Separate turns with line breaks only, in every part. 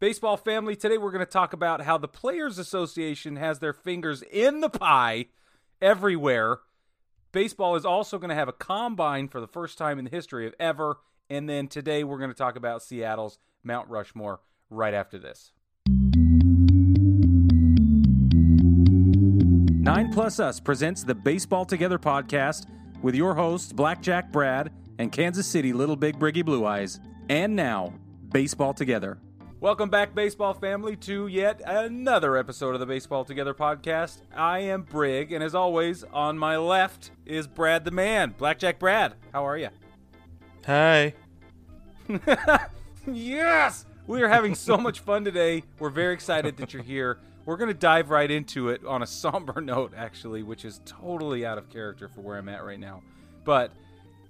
Baseball family, today we're going to talk about how the Players Association has their fingers in the pie everywhere. Baseball is also going to have a combine for the first time in the history of ever. And then today we're going to talk about Seattle's Mount Rushmore right after this. 9 Plus Us presents the Baseball Together podcast with your hosts, Blackjack Brad and Kansas City Little Big Briggy Blue Eyes. And now, Baseball Together. Welcome back, baseball family, to yet another episode of the Baseball Together podcast. I am Brig, and as always, on my left is Brad the Man. Blackjack Brad, how are you?
Hi.
yes! We are having so much fun today. We're very excited that you're here. We're going to dive right into it on a somber note, actually, which is totally out of character for where I'm at right now. But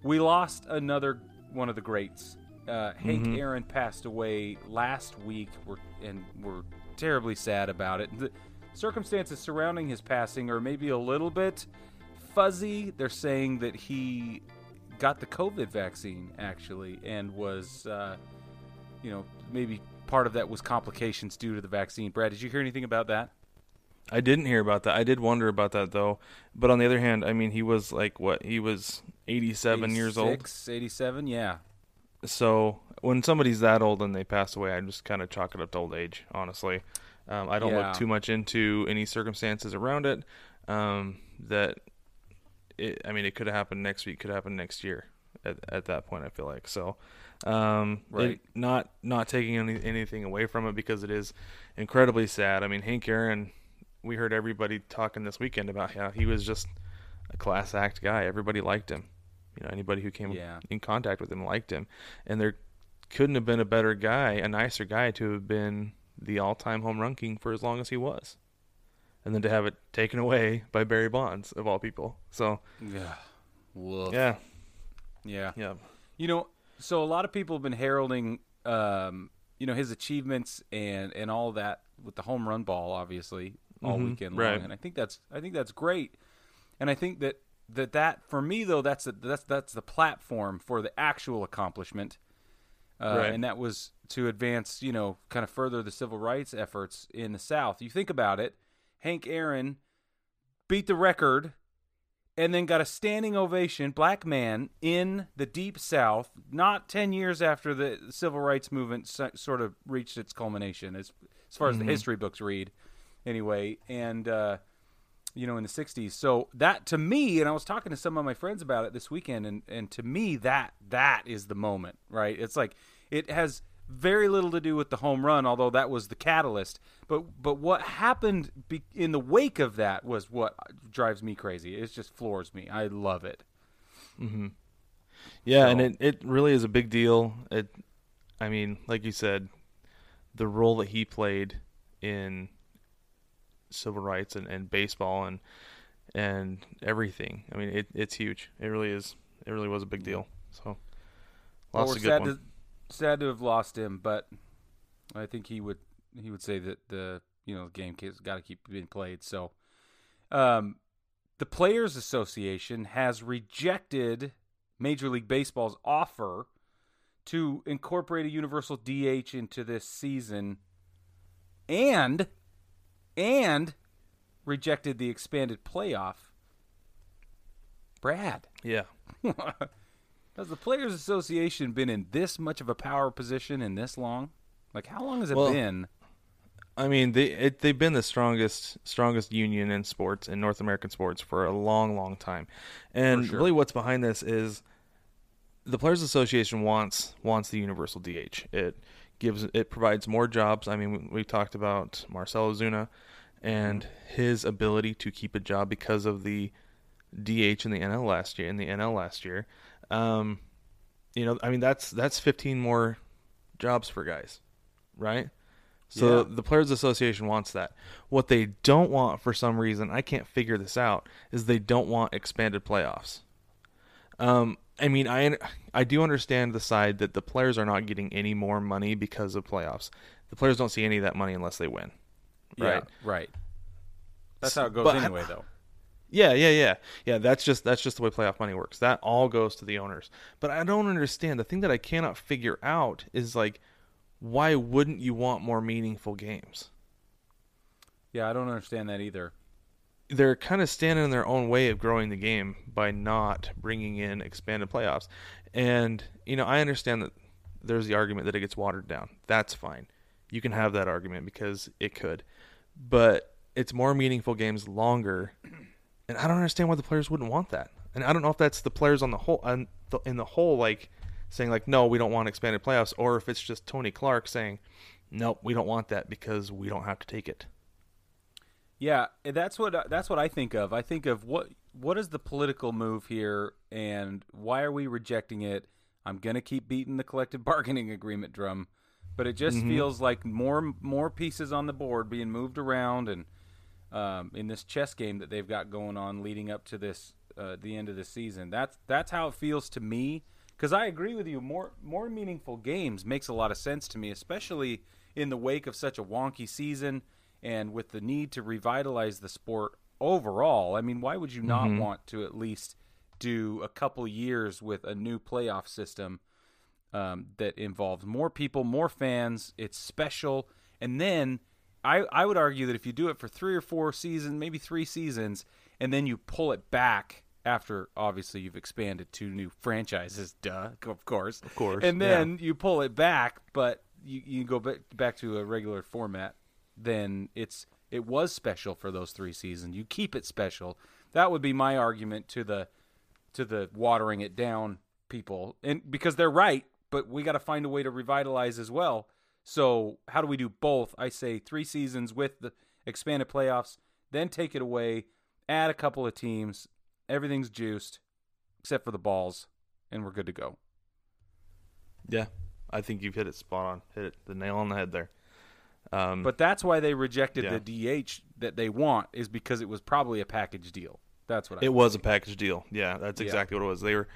we lost another one of the greats uh, Hank
Mhm.
Aaron passed away last week, we're, and we're terribly sad about it. The circumstances surrounding his passing are maybe a little bit fuzzy. They're saying that he got the COVID vaccine actually, and was, uh, you know, maybe part of that was complications due to the vaccine. Brad, did you hear anything about that?
I didn't hear about that. I did wonder about that though. But on the other hand, I mean, he was like what? He was 87 years old.
87, yeah.
So when somebody's that old and they pass away, I just kind of chalk it up to old age. Honestly, um, I don't
Yeah.
look too much into any circumstances around it. Um, that it, I mean, it could have happened next week, could happen next year. At, at that point, I feel like so. Um, it-
Right.
not not taking any, anything away from it because it is incredibly sad. I mean, Hank Aaron. We heard everybody talking this weekend about how he was just a class act guy. Everybody liked him. You know, anybody who came
Yeah.
in contact with him liked him, and there couldn't have been a better guy, a nicer guy to have been the all-time home run king for as long as he was, and then to have it taken away by Barry Bonds of all people. So
Yeah. Woof.
yeah,
Yeah.
yeah,
You know, so a lot of people have been heralding, um, you know, his achievements and and all that with the home run ball, obviously, all
Mhm,
weekend
right.
long, and I think that's I think that's great, and I think that that that for me though that's a, that's that's the platform for the actual accomplishment, uh,
Right.
and that was to advance, you know, kind of further the civil rights efforts in the South. You think about it, Hank Aaron beat the record and then got a standing ovation, black man in the deep south, not 10 years after the civil rights movement so- sort of reached its culmination as as far as the
Mhm.
history books read anyway and uh you know in the 60s so that to me and i was talking to some of my friends about it this weekend and and to me that that is the moment right? It's like it has very little to do with the home run although that was the catalyst. But but what happened be, in the wake of that was what drives me crazy. It just floors me. I love it.
Hmm yeah, and it it really is a big deal. It, I mean, like you said, the role that he played in civil rights and, and baseball and and everything. I mean, it it's huge. It really is. It really was a big deal. So
Well,
lost
we're
a good
sad
one.
to sad to have lost him, but I think he would he would say that the you know the game has got to keep being played. So, um, the Players Association has rejected Major League Baseball's offer to incorporate a universal DH into this season, and and rejected the expanded playoff. Brad.
Yeah.
Has the Players Association been in this much of a power position in this long? Like, how long has it
Well,
been?
I mean, they it, they've been the strongest strongest union in sports in North American sports for a long, long time, and
sure.
really, what's behind this is the Players Association wants wants the universal DH. It gives it provides more jobs. I mean, we, we talked about Marcell Ozuna and his ability to keep a job because of the DH in the NL last year. In the NL last year, um, you know, I mean, that's that's 15 more jobs for guys, right? So
Yeah.
the Players Association wants that. What they don't want for some reason, I can't figure this out, is they don't want expanded playoffs. Um, I mean, I I do understand the side that the players are not getting any more money because of playoffs. The players don't see any of that money unless they win.
Yeah,
Right.
right. That's how it goes
But-
anyway, though.
Yeah, yeah, yeah, yeah. That's just that's just the way playoff money works. That all goes to the owners. But I don't understand. The thing that I cannot figure out is like, why wouldn't you want more meaningful games?
Yeah, I don't understand that either.
They're kind of standing in their own way of growing the game by not bringing in expanded playoffs. And you know, I understand that there's the argument that it gets watered down. That's fine. You can have that argument because it could. But it's more meaningful games longer and I don't understand why the players wouldn't want that. And I don't know if that's the players on the whole on the, in the whole like saying like no, we don't want expanded playoffs, or if it's just Tony Clark saying nope, we don't want that because we don't have to take it.
Yeah, that's what that's what I think of. I think of what what is the political move here, and why are we rejecting it? I'm gonna keep beating the collective bargaining agreement drum, but it just feels like more more pieces on the board being moved around, and um, in this chess game that they've got going on leading up to this uh, the end of the season. That's that's how it feels to me. Because I agree with you, more more meaningful games makes a lot of sense to me, especially in the wake of such a wonky season and with the need to revitalize the sport overall. I mean, why would you not want to at least do a couple years with a new playoff system um, that involves more people, more fans? It's special, and then I I would argue that if you do it for three or four seasons, maybe three seasons, and then you pull it back after obviously you've expanded to new franchises, duh, of course, of
course,
and then you pull it back, but you you go back back to a regular format, then it's it was special for those three seasons. You keep it special. That would be my argument to the to the watering it down people, and because they're right, but we got to find a way to revitalize as well. So how do we do both? I say three seasons with the expanded playoffs, then take it away, add a couple of teams, everything's juiced, except for the balls, and we're good to go.
Yeah, I think you've hit it spot on. Hit it the nail on the head there. Um,
But that's why they rejected
Yeah.
the DH that they want is because it was probably a package deal. That's what I
It was a package deal. Yeah, that's
Yeah.
exactly what it was. They were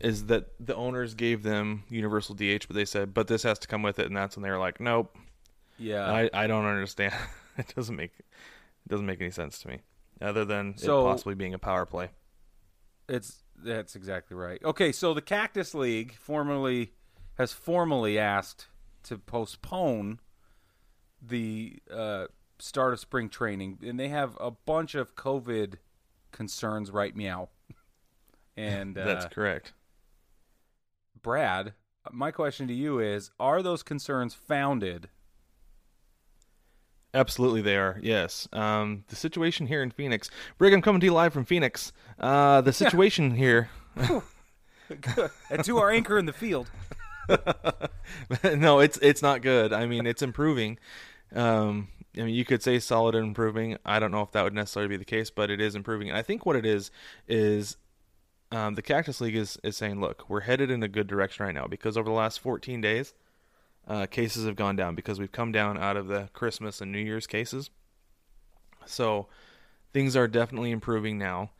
is that the owners gave them universal DH, but they said, but this has to come with it, and that's when they were like, nope.
Yeah.
I I don't understand. it doesn't make it doesn't make any sense to me, other than
So-
it possibly being a power play.
It's that's exactly right. Okay, so the Cactus League formally has formally asked to postpone the uh, start of spring training, and they have a bunch of COVID concerns. Right, meow. And uh,
That's correct.
Brad, my question to you is: Are those concerns founded?
Absolutely, they are. Yes. Um, the situation here in Phoenix, Brig, I'm coming to you live from Phoenix. Uh, the situation here.
and to our anchor in the field.
no, it's it's not good. I mean, it's improving. Um, I mean, you could say solid and improving. I don't know if that would necessarily be the case, but it is improving. And I think what it is is um, the Cactus League is is saying, look, we're headed in a good direction right now because over the last 14 days, uh, cases have gone down because we've come down out of the Christmas and New Year's cases. So things are definitely improving now.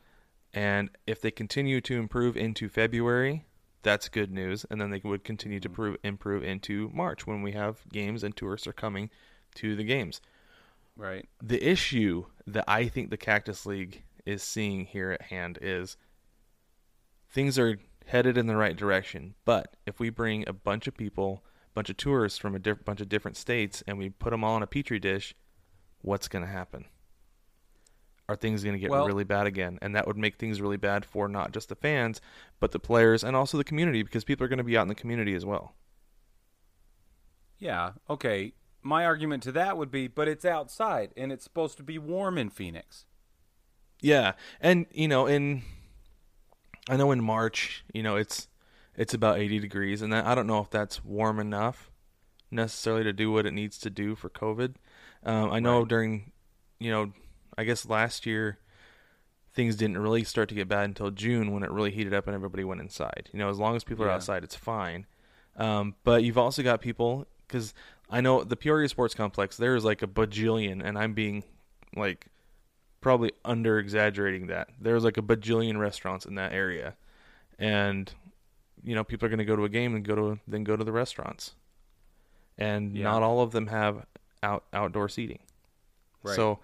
And if they continue to improve into February, that's good news. And then they would continue to prove, improve into March when we have games and tourists are coming to the games.
Right.
The issue that I think the Cactus League is seeing here at hand is things are headed in the right direction. But if we bring a bunch of people, a bunch of tourists from a diff- bunch of different states, and we put them all in a petri dish, what's going to happen? Are things going to get
Well-
really bad again? And that would make things really bad for not just the fans, but the players and also the community because people are going to be out in the community as well.
Yeah. Okay. My argument to that would be, but it's outside and it's supposed to be warm in Phoenix.
Yeah, and you know, in I know in March, you know, it's it's about 80 degrees, and I don't know if that's warm enough necessarily to do what it needs to do for COVID. Um, I know
Right.
during, you know, I guess last year things didn't really start to get bad until June when it really heated up and everybody went inside. You know, as long as people are outside, it's fine. Um, but you've also got people because I know the Peoria Sports Complex. There is like a bajillion, and I'm being like probably under exaggerating that. There's like a bajillion restaurants in that area, and you know people are going to go to a game and go to then go to the restaurants, and
Yeah.
not all of them have out outdoor seating.
Right.
So,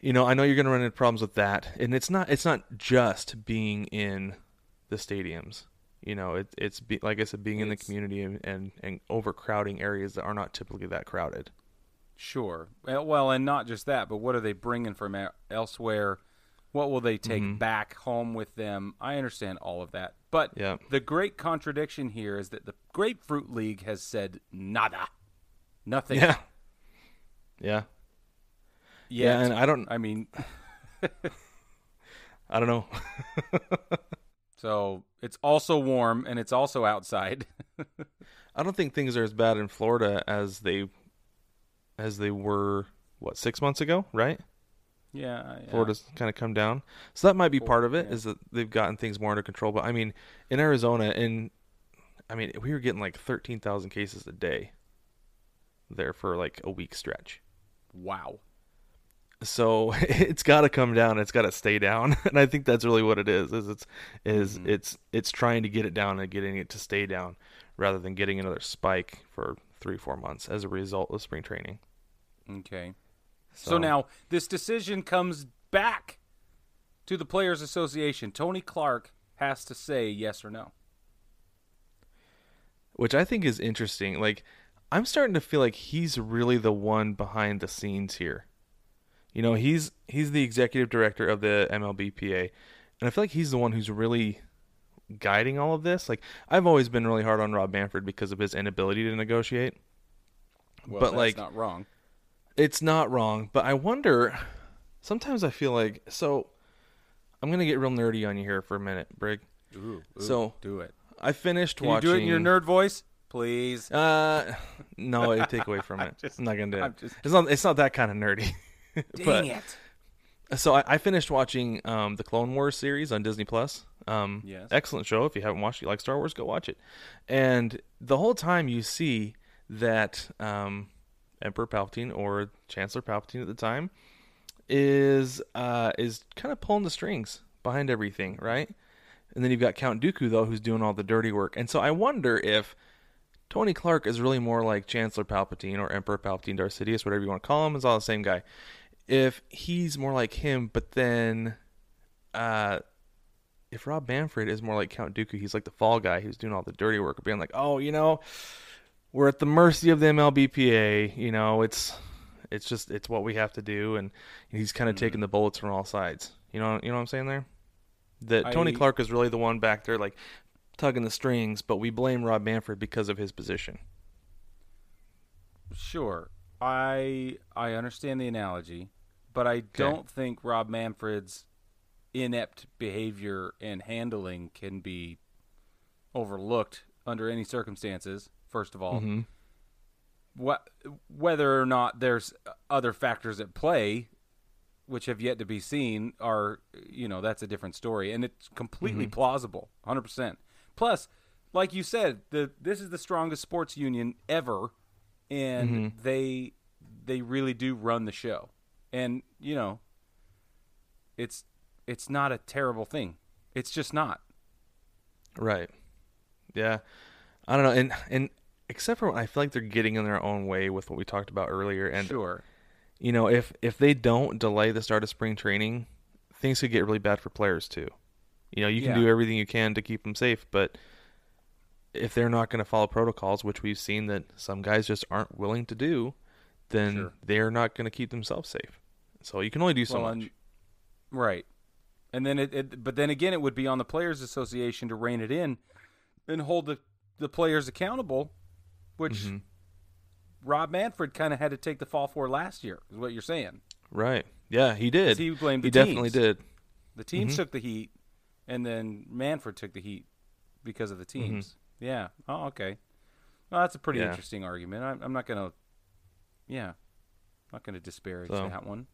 you know, I know you're going to run into problems with that, and it's not it's not just being in the stadiums. You know, it, it's be, like I said, being in the community and, and and overcrowding areas that are not typically that crowded.
Sure. Well, and not just that, but what are they bringing from elsewhere? What will they take
Mhm.
back home with them? I understand all of that. But
Yeah.
the great contradiction here is that the Grapefruit League has said nada. Nothing.
Yeah, yeah, yeah.
Yet.
And I don't,
I mean,
I don't know.
so it's also warm and it's also outside.
I don't think things are as bad in Florida as they as they were what six months ago, right?
yeah. yeah.
Florida's kind of come down, so that might be part of it.
yeah.
Is that they've gotten things more under control. But I mean, in Arizona, in I mean, we were getting like thirteen thousand cases a day there for like a week stretch.
Wow.
So it's got to come down. It's got to stay down, and I think that's really what it is. Is it's is
Mhm.
it's it's trying to get it down and getting it to stay down, rather than getting another spike for three four months as a result of spring training.
Okay. So, now this decision comes back to the Players Association. Tony Clark has to say yes or no.
which I think is interesting. Like, I'm starting to feel like he's really the one behind the scenes here. You know, he's he's the executive director of the MLBPA, and I feel like he's the one who's really guiding all of this. Like, I've always been really hard on Rob Manfred because of his inability to negotiate.
Well,
But,
that's
like-
not wrong.
It's not wrong, but I wonder. Sometimes I feel like so. I'm gonna get real nerdy on you here for a minute, Brig.
Ooh, ooh,
So,
do it.
I finished
Can
watching.
you do it in your nerd voice, please?
Uh, no, it take away from it.
just-
I'm not gonna do it.
I'm just-
It's not. It's not that kind of nerdy.
Dang
but
it!
so I, I finished watching um, the Clone Wars series on Disney Plus. Um,
Yes.
excellent show. If you haven't watched, it, you like Star Wars, go watch it. And the whole time you see that um, Emperor Palpatine or Chancellor Palpatine at the time is uh, is kind of pulling the strings behind everything, right? And then you've got Count Dooku though, who's doing all the dirty work. And so I wonder if Tony Clark is really more like Chancellor Palpatine or Emperor Palpatine, Darth Sidious, whatever you want to call him, is all the same guy. If he's more like him, but then uh, if Rob Manfred is more like Count Dooku, he's like the fall guy who's doing all the dirty work, of being like, oh, you know, we're at the mercy of the MLBPA. You know, it's it's just it's what we have to do, and he's kind of mm-hmm. taking the bullets from all sides. You know, you know what I'm saying there. That Tony Clark is really the one back there, like tugging the strings, but we blame Rob Manfred because of his position.
Sure, I I understand the analogy, but I don't think Rob Manfred's inept behavior and handling can be overlooked under any circumstances. First of all,
hmm
what whether or not there's other factors at play which have yet to be seen are you know that's a different story and it's completely plausible 100% plus like you said the this is the strongest sports union ever and they they really do run the show. And you know it's it's not a terrible thing it's just not
Right. Yeah. I don't know, and and except for when I feel like they're getting in their own way with what we talked about earlier, and
sure
you know if if they don't delay the start of spring training, things could get really bad for players too. You know, you can
Yeah.
do everything you can to keep them safe, but if they're not going to follow protocols, which we've seen that some guys just aren't willing to do, then
Sure.
they're not going to keep themselves safe. So you can only do so
Well,
much.
and- right. And then it, it, but then again, it would be on the players' association to rein it in and hold the the players accountable, which
Mhm.
Rob Manfred kind of had to take the fall for last year. Is what you're saying?
Right. Yeah, he did.
He blamed the
He definitely did.
The teams
Mhm.
took the heat, and then Manfred took the heat because of the teams. Yeah. Oh, okay. Well, that's a pretty
Yeah.
interesting argument. I'm, I'm not gonna. Yeah. Not gonna disparage
So-
that one.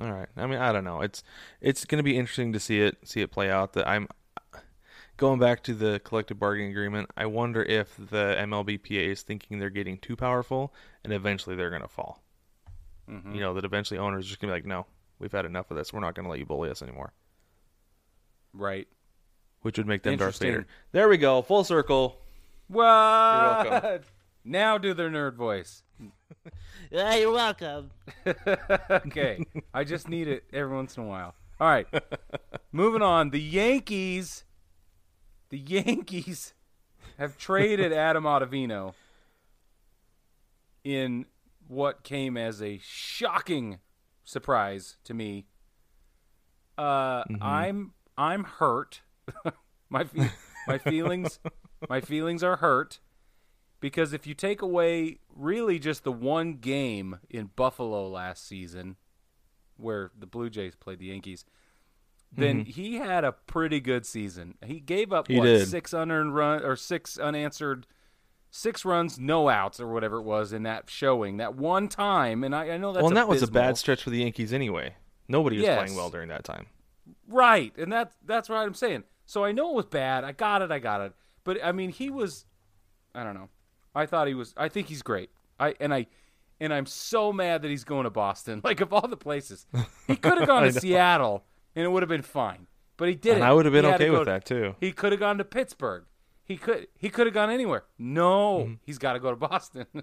All right. I mean, I don't know. It's it's going to be interesting to see it see it play out. That I'm going back to the collective bargaining agreement, I wonder if the MLBPA is thinking they're getting too powerful and eventually they're going to fall.
Mhm.
You know, that eventually owners are just going to be like, no, we've had enough of this. We're not going to let you bully us anymore.
Right.
Which would make them Darth. Vader. There we go. Full circle.
What? Now do their nerd voice.
Yeah, you're welcome.
okay. I just need it every once in a while. All right. Moving on. The Yankees. The Yankees have traded Adam Ottavino in what came as a shocking surprise to me. Uh, I'm I'm hurt. my fe- my feelings my feelings are hurt because if you take away really just the one game in Buffalo last season where the Blue Jays played the Yankees, then mm-hmm. he had a pretty good season. He gave up
He
what
did.
six unearned run or six unanswered six runs, no outs or whatever it was in that showing that one time. And I, I know that's
well, and that was a bad stretch for the Yankees anyway. Nobody was
Yes.
playing well during that time.
Right, and that's that's what I'm saying. So I know it was bad. I got it. I got it. But I mean, he was. I don't know. I thought he was. I think he's great. I and I, and I'm so mad that he's going to Boston. Like of all the places, he could have gone to. Seattle and it would have been fine. But he didn't.
And I would have been
He
okay with
to-
that too.
He could have gone to Pittsburgh. He could. He could have gone anywhere. No,
Mm-hmm.
he's got to go to Boston.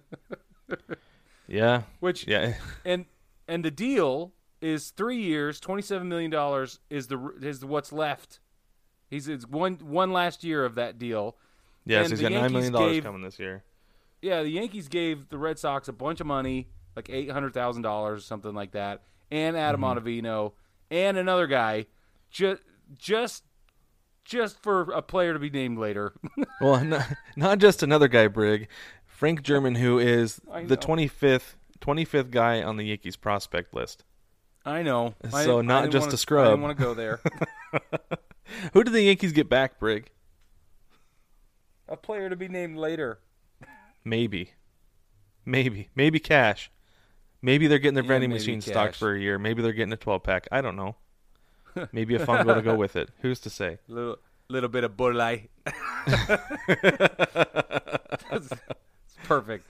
Yeah.
Which
Yeah.
and and the deal is three years, twenty seven million dollars is the is what's left. He's it's one one last year of that deal.
Yeah,
And
so he's got nine
Yankees
million dollars coming this year.
Yeah, the Yankees gave the Red Sox a bunch of money, like eight hundred thousand dollars, or something like that, and Adam mm-hmm. Ottavino and another guy, just just just for a player to be named later.
Well, not, not just another guy, Brig. Frank German, who is the 25th 25th guy on the Yankees prospect list.
I know.
So
I
not
didn't
just
wanna-
a scrub.
I didn't want to go there.
Who did the Yankees get back, Brig?
a player to be named later.
Maybe. Maybe. Maybe cash. Maybe they're getting their vending machine stocked for a year. Maybe they're getting a 12 pack. I don't know. Maybe a fungo to go with it. Who's to say?
little little bit of burlai. it's perfect.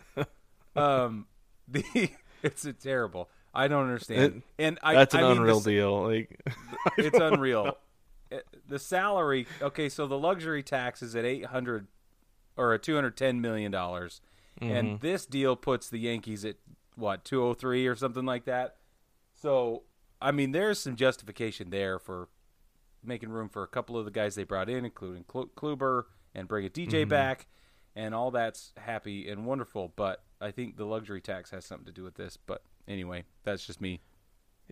Um, the it's a terrible. I don't understand.
It-
and I,
That's an
I mean,
unreal
this-
deal. Like
It's unreal. Uh, The salary. Okay, so the luxury tax is at eight hundred or at two hundred ten million dollars,
Mm-hmm.
and this deal puts the Yankees at what two hundred three or something like that. So I mean, there's some justification there for making room for a couple of the guys they brought in, including Klu- Kluber and bringing DJ
Mm-hmm.
back, and all that's happy and wonderful. But I think the luxury tax has something to do with this. But anyway, that's just me.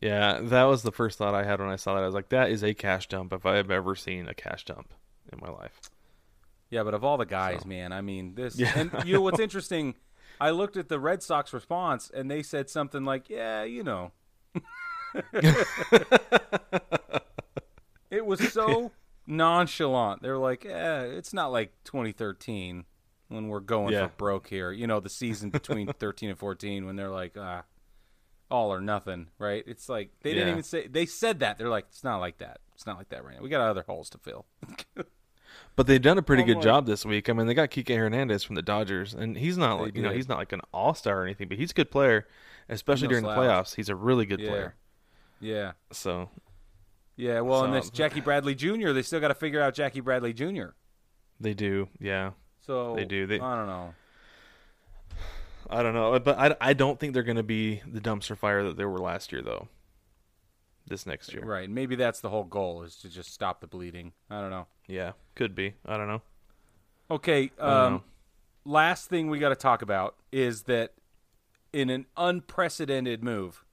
Yeah, that was the first thought I had when I saw that. I was like, that is a cash dump if I have ever seen a cash dump in my life.
Yeah, but of all the guys,
So-
man, I mean this.
Yeah.
And you know what's interesting? I looked at the Red Sox response, and they said something like, "Yeah, you know." it was so nonchalant. They're like, "Yeah, it's not like 2013 when we're going
Yeah.
for broke here. You know, the season between 13 and 14 when they're like, ah, all or nothing, right? It's like they didn't even say they said that. They're like, it's not like that. It's not like that right now. We got other holes to fill.
But they've done a pretty
I'm
good
like-
job this week. I mean, they got Kike Hernandez from the Dodgers, and he's not like you know he's not like an all star or anything, but he's a good player, especially
No
during the playoffs. He's a really good
Yeah.
player.
yeah.
So
Yeah, well, and this Jackie Bradley Jr. They still got to figure out Jackie Bradley Jr.
they do, yeah.
So
They do. They-
I don't know.
I don't know, but I, I don't think they're going to be the dumpster fire that they were last year, though. This next year,
Right? Maybe that's the whole goal is to just stop the bleeding. I don't know.
yeah, could be. I don't know.
Okay. Um,
know.
last thing we got to talk about is that in an unprecedented move,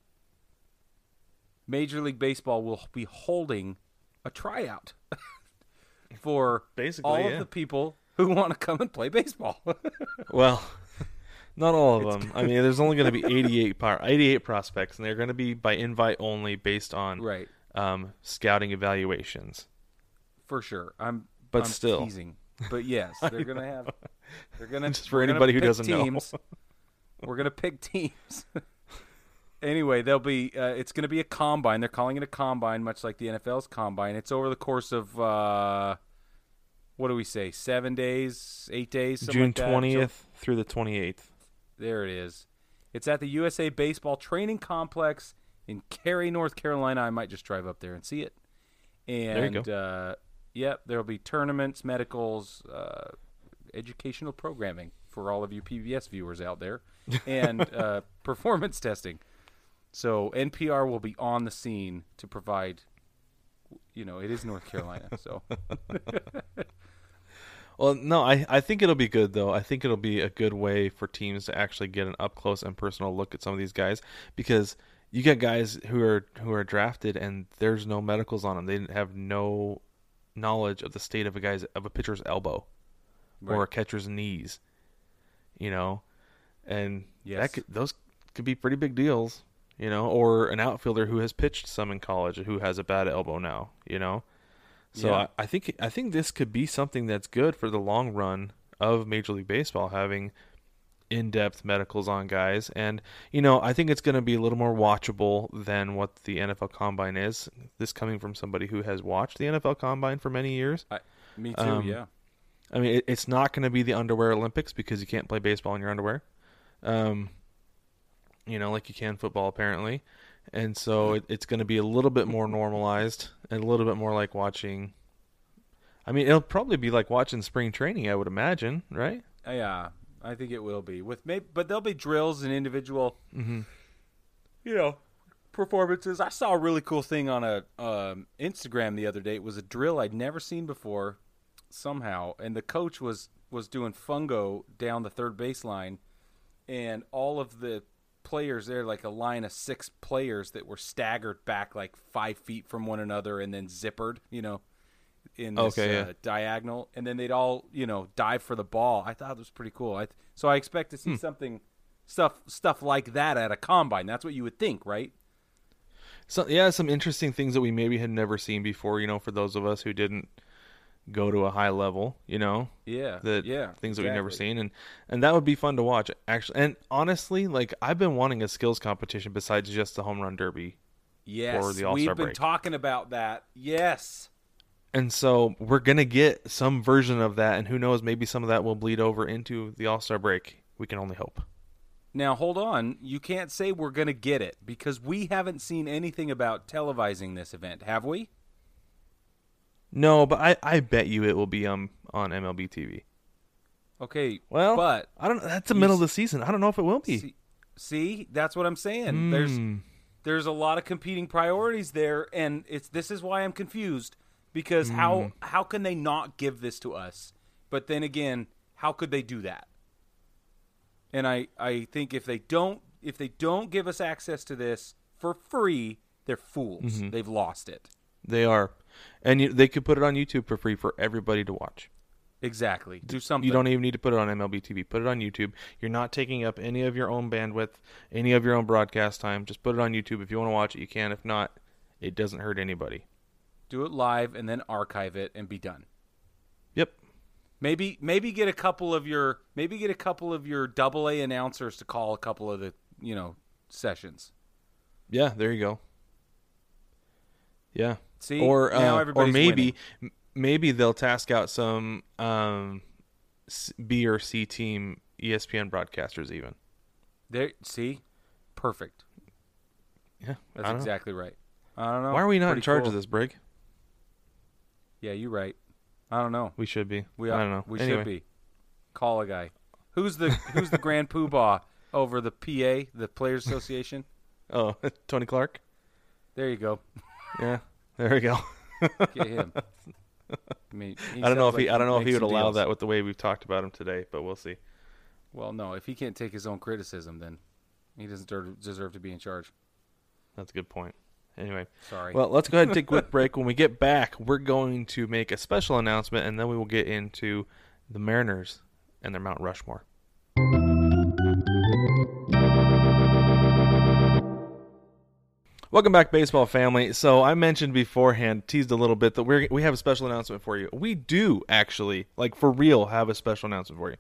Major League Baseball will be holding a tryout for
Basically,
all
yeah.
of the people who want to come and play baseball.
Well, not all of them. I mean, there's only going to be 88 par- 88 prospects, and they're going to be by invite only, based on
right.
um, scouting evaluations.
For sure. I'm
But
I'm
still.
teasing. But yes, they're gonna have they're gonna
Just for anybody who doesn't know.
teams. We're gonna pick teams. anyway, there'll be uh, it's gonna be a combine. They're calling it a combine, much like the NFL's combine. It's over the course of uh, what do we say? Seven days, eight days,
June
like.
Twentieth through the twenty eighth.
There it is. It's at the USA Baseball Training Complex in Cary, North Carolina. I might just drive up there and see it. And
you go.
Uh, yep, there'll be tournaments, medicals, uh, educational programming for all of you PBS viewers out there, and uh, performance testing. So NPR will be on the scene to provide. You know, it is North Carolina, so
Well, no, I, I think it'll be good though. I think it'll be a good way for teams to actually get an up close and personal look at some of these guys because you get guys who are who are drafted and there's no medicals on them. They have no knowledge of the state of a guy's of a pitcher's elbow or a catcher's knees. You know, and could, those could be pretty big deals. You know, or an outfielder who has pitched some in college who has a bad elbow now. You know, so
Yeah.
I, I think I think this could be something that's good for the long run of Major League Baseball, having in-depth medicals on guys, and you know I think it's going to be a little more watchable than what the NFL Combine is. This coming from somebody who has watched the NFL Combine for many years.
I, me too.
Um,
yeah,
I mean, it, it's not going to be the underwear Olympics because you can't play baseball in your underwear. Um, you know, like you can football apparently, and so it, it's going to be a little bit more normalized and a little bit more like watching. I mean, it'll probably be like watching spring training, I would imagine, right?
Yeah, I think it will be with maybe, but there'll be drills and individual, you know, performances. I saw a really cool thing on a um, Instagram the other day. It was a drill I'd never seen before, somehow, and the coach was was doing fungo down the third baseline, and all of the players there, like a line of six players that were staggered back like five feet from one another and then zippered, you know, in this
Okay,
uh, diagonal, and then they'd all you know dive for the ball. I thought it was pretty cool. I, so I expect to see
Hmm.
something stuff stuff like that at a combine. That's what you would think, right?
So yeah, some interesting things that we maybe had never seen before. You know, for those of us who didn't go to a high level, you know,
Yeah,
that
yeah,
things that we've never seen. And and that would be fun to watch actually. And honestly like i've been wanting a skills competition besides just the home run derby
Yes,
or the All-Star
we've been
break.
talking about that. Yes,
and so we're gonna get some version of that and who knows maybe some of that will bleed over into the all-star break. We can only hope.
Now hold on, you can't say we're going to get it because we haven't seen anything about televising this event, have we?
No but i i bet you it will be um on mlb tv
Okay,
well
but
i don't that's the middle of the season i don't know if it will be
see, see, that's what I'm saying. There's
Hmm.
there's a lot of competing priorities there, and it's this is why I'm confused because
Hmm.
how how can they not give this to us? But then again, how could they do that? And I I think if they don't if they don't give us access to this for free, they're fools.
Mm-hmm.
They've lost it.
they are and you, they could put it on youtube for free for everybody to watch
Exactly. Do something.
You don't even need to put it on MLB TV. Put it on YouTube. You're not taking up any of your own bandwidth, any of your own broadcast time. Just put it on YouTube. If you want to watch it, you can. If not, it doesn't hurt anybody.
do it live and then archive it and be done.
Yep.
Maybe maybe get a couple of your maybe get a couple of your double A announcers to call a couple of the you know sessions.
Yeah, there you go. Yeah.
See,
or uh, or maybe
winning.
maybe they'll task out some um, B or C team ESPN broadcasters even.
there. See, perfect.
Yeah,
That's
don't know.
exactly right. I don't know.
Why are we not in charge
cool.
of this, Brig?
Yeah, you're right. I don't know.
We should be.
We
I don't know.
We
Anyway.
should be. Call a guy. Who's the Who's the Grand Poobah over the PA, the Players Association?
Oh, Tony Clark.
There you go.
Yeah, there we go.
Get him. I mean,
I don't know if he I don't know if he would allow
deals.
that with the way we've talked about him today, but we'll see.
Well, no. If he can't take his own criticism, then he doesn't deserve, deserve to be in charge.
That's a good point. Anyway,
Sorry.
well, let's go ahead and take a quick break. When we get back, we're going to make a special announcement, and then we will get into the Mariners and their Mount Rushmore. Welcome back, baseball family. So I mentioned beforehand, teased a little bit that we we have a special announcement for you. We do actually, like for real, have a special announcement for you.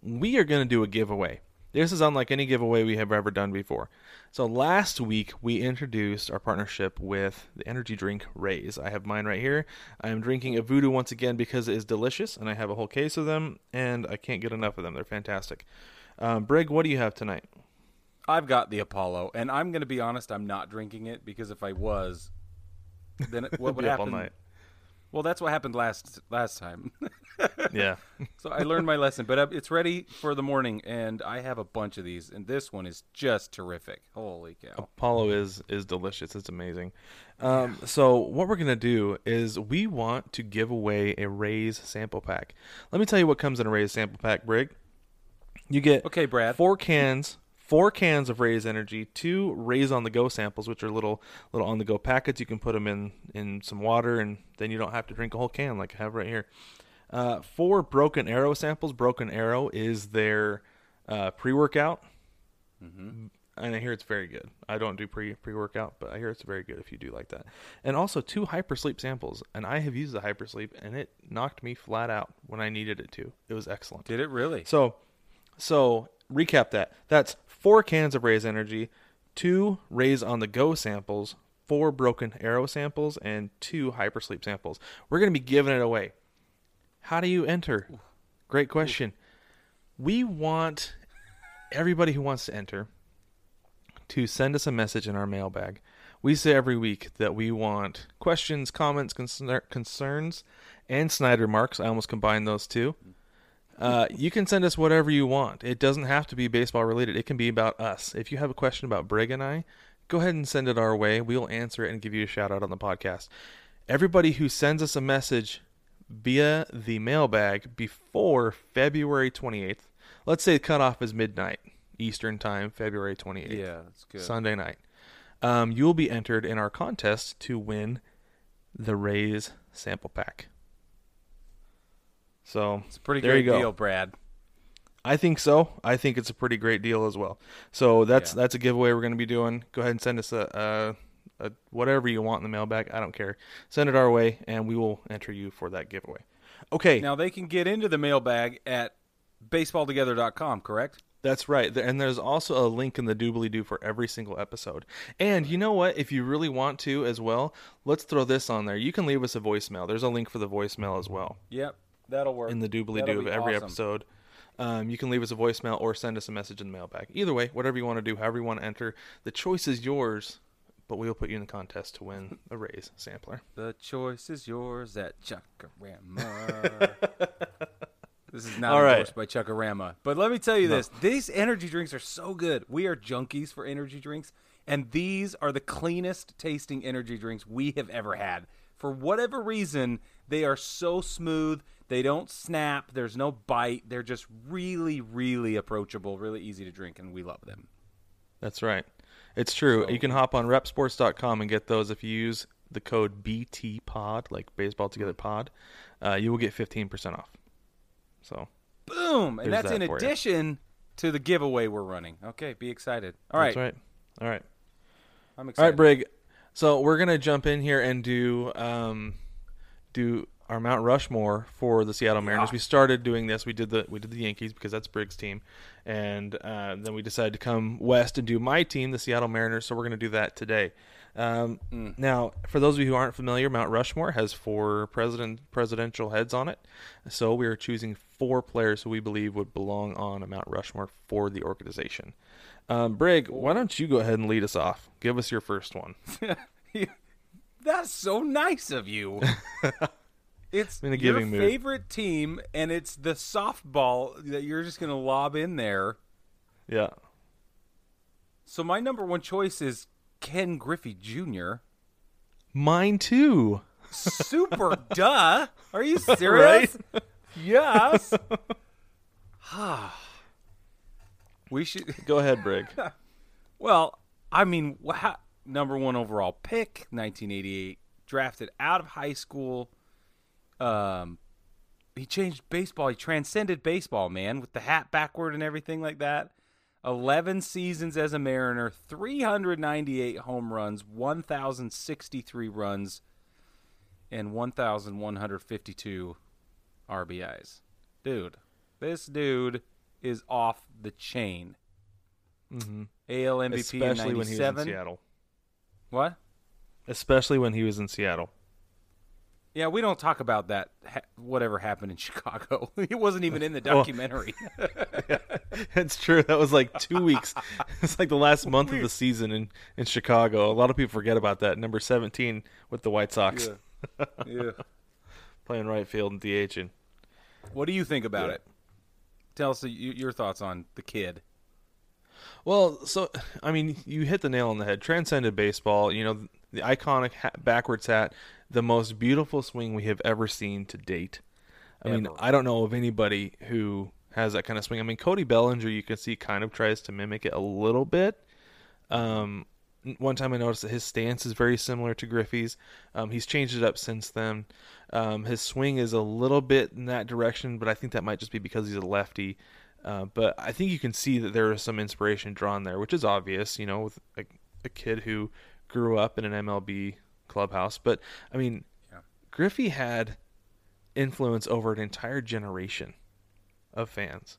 We are going to do a giveaway. This is unlike any giveaway we have ever done before. So last week we introduced our partnership with the energy drink Raze. I have mine right here. I am drinking a Voodoo once again because it is delicious, and I have a whole case of them, and I can't get enough of them. They're fantastic. Um, Brig, what do you have tonight?
I've got the Apollo, and I'm going to be honest. I'm not drinking it because if I was, then it, what would
Be up all
happen? Well, that's what happened last last time.
Yeah.
so I learned my lesson, but uh, it's ready for the morning, and I have a bunch of these, and this one is just terrific. Holy cow!
Apollo is is delicious. It's amazing. Um, so what we're gonna do is we want to give away a Raze sample pack. Let me tell you what comes in a Raze sample pack, Brig. You get
Okay, Brad.
four cans, four cans of Raze Energy, two Raze on the Go samples, which are little little on the go packets. You can put them in in some water, and then you don't have to drink a whole can like I have right here. Uh, four Broken Arrow samples. Broken Arrow is their uh, pre workout and I hear it's very good. I don't do pre pre workout, but I hear it's very good if you do like that. And also two hypersleep samples, and I have used the hypersleep, and it knocked me flat out when I needed it to. It was excellent.
Did it really?
So, so recap that. That's four cans of Raze Energy, two Raze on the Go samples, four Broken Arrow samples, and two hypersleep samples. We're gonna be giving it away. How do you enter? Great question. We want everybody who wants to enter to send us a message in our mailbag. We say every week that we want questions, comments, concer- concerns, and Snyder marks. I almost combined those two. Uh, you can send us whatever you want. It doesn't have to be baseball related. It can be about us. If you have a question about Brig and I, go ahead and send it our way. We'll answer it and give you a shout out on the podcast. Everybody who sends us a message via the mailbag before February 28th, let's say the cutoff is midnight Eastern time, February 28th.
yeah, that's good.
Sunday night. Um, you will be entered in our contest to win the Raze sample pack. So
It's a pretty
there
great
you go.
deal, Brad.
I think so. I think it's a pretty great deal as well. So that's
Yeah.
that's a giveaway we're going to be doing. Go ahead and send us a, a, a whatever you want in the mailbag. I don't care. Send it our way, and we will enter you for that giveaway. Okay,
Now they can get into the mailbag at baseballtogether.com, correct?
That's right. And there's also a link in the doobly doo for every single episode. And you know what? If you really want to as well, let's throw this on there. You can leave us a voicemail. There's a link for the voicemail as well
Yep, that'll work.
in the doobly
That'll
doo of every
awesome.
episode. Um, you can leave us a voicemail or send us a message in the mailbag. Either way, whatever you want to do, however you want to enter, the choice is yours. But we'll put you in the contest to win a Raze sampler.
The choice is yours at Chuckarama. this is not
All right.
endorsed by Chuckarama. But let me tell you this. These energy drinks are so good. We are junkies for energy drinks, and these are the cleanest tasting energy drinks we have ever had. For whatever reason, they are so smooth. They don't snap. There's no bite. They're just really, really approachable, really easy to drink, and we love them.
That's right. It's true.
So-
you can hop on reppsports.com and get those if you use the code BTPOD, like baseball together pod. Uh, you will get 15% off. So,
Boom! And that's
that
in
for you.
addition to the giveaway we're running. Okay, be excited. All right.
that's right. All right.
I'm excited.
All right, Brig. So we're gonna jump in here and do um, do our Mount Rushmore for the Seattle Mariners.
Yeah.
We started doing this. We did the we did the Yankees because that's Brig's team, and uh, then we decided to come west and do my team, the Seattle Mariners. So we're gonna do that today. Um,
Mm.
Now, for those of you who aren't familiar, Mount Rushmore has four president presidential heads on it. So we are choosing four players who we believe would belong on a Mount Rushmore for the organization. Um, Brig, why don't you go ahead and lead us off? Give us your first one.
That's so nice of you. it's
in a
your
giving mood.
favorite team, and it's the softball that you're just going to lob in there.
Yeah.
So my number one choice is Ken Griffey Jr.
Mine too.
Super duh. Are you serious? Yes. we should.
Go ahead, Brig.
Well, I mean, wha- number one overall pick, 1988, drafted out of high school. Um, he changed baseball. He transcended baseball, man, with the hat backward and everything like that. 11 seasons as a Mariner, 398 home runs, 1,063 runs, and 1,152 RBIs. Dude, this dude is off the chain.
Mm-hmm.
AL MVP
Especially
in
when he was in Seattle.
What?
Especially when he was in Seattle.
Yeah, we don't talk about that. Ha- whatever happened in Chicago, it wasn't even in the
Well-
documentary.
It's true. That was like two weeks. It's like the last month of the season in, in Chicago. A lot of people forget about that. Number 17 with the White Sox
yeah.
playing right field and DHing.
What do you think about
Yeah.
it? Tell us your thoughts on the kid.
Well, so I mean, you hit the nail on the head. Transcended baseball. You know, the iconic ha- backwards hat, the most beautiful swing we have ever seen to date. I mean, I don't know of anybody who has that kind of swing. I mean, Cody Bellinger, you can see, kind of tries to mimic it a little bit. Um, one time I noticed that his stance is very similar to Griffey's. Um, he's changed it up since then. Um, his swing is a little bit in that direction, but I think that might just be because he's a lefty. Uh, but I think you can see that there is some inspiration drawn there, which is obvious, you know, with a, a kid who grew up in an MLB clubhouse. But I mean,
Yeah.
Griffey had influence over an entire generation of fans.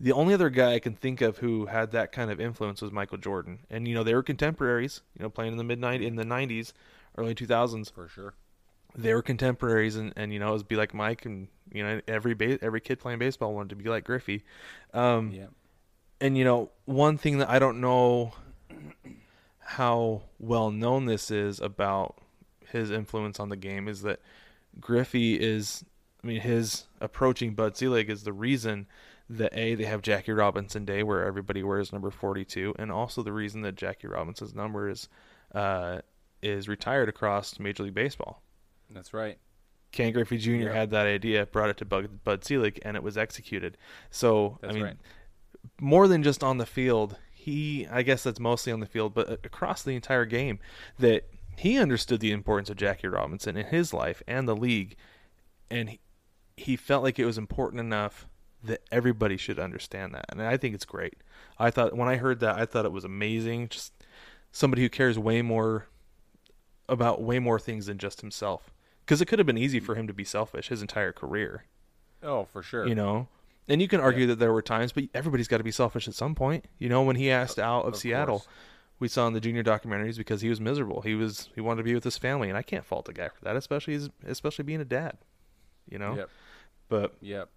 The only other guy I can think of who had that kind of influence was Michael Jordan, and you know they were contemporaries. You know, playing in the mid in the '90s, early 2000s
For sure.
They were contemporaries and, and you know it was be like Mike and you know every ba- every kid playing baseball wanted to be like Griffey. Um,
Yeah.
and you know one thing that I don't know how well known this is about his influence on the game is that Griffey is I mean his approaching Bud Selig is the reason that a they have Jackie Robinson Day where everybody wears number 42 and also the reason that Jackie Robinson's number is uh, is retired across Major League Baseball.
That's right.
Ken Griffey Jr.
Yeah.
had that idea, brought it to Bud, Bud Selig, and it was executed. So
That's
I mean,
right.
more than just on the field, he I guess that's mostly on the field, but across the entire game, that he understood the importance of Jackie Robinson in his life and the league, and he, he felt like it was important enough that everybody should understand that, and I think it's great. I thought when I heard that, I thought it was amazing. Just somebody who cares way more about way more things than just himself. Because it could have been easy for him to be selfish his entire career,
Oh, for sure.
you know. And you can argue that there were times, but everybody's got to be selfish at some point. You know, when he asked out of,
of
Seattle,
course.
we saw in the junior documentaries because he was miserable. He was he wanted to be with his family, and I can't fault the guy for that, especially as- especially being a dad. You know,
Yep.
but
Yep.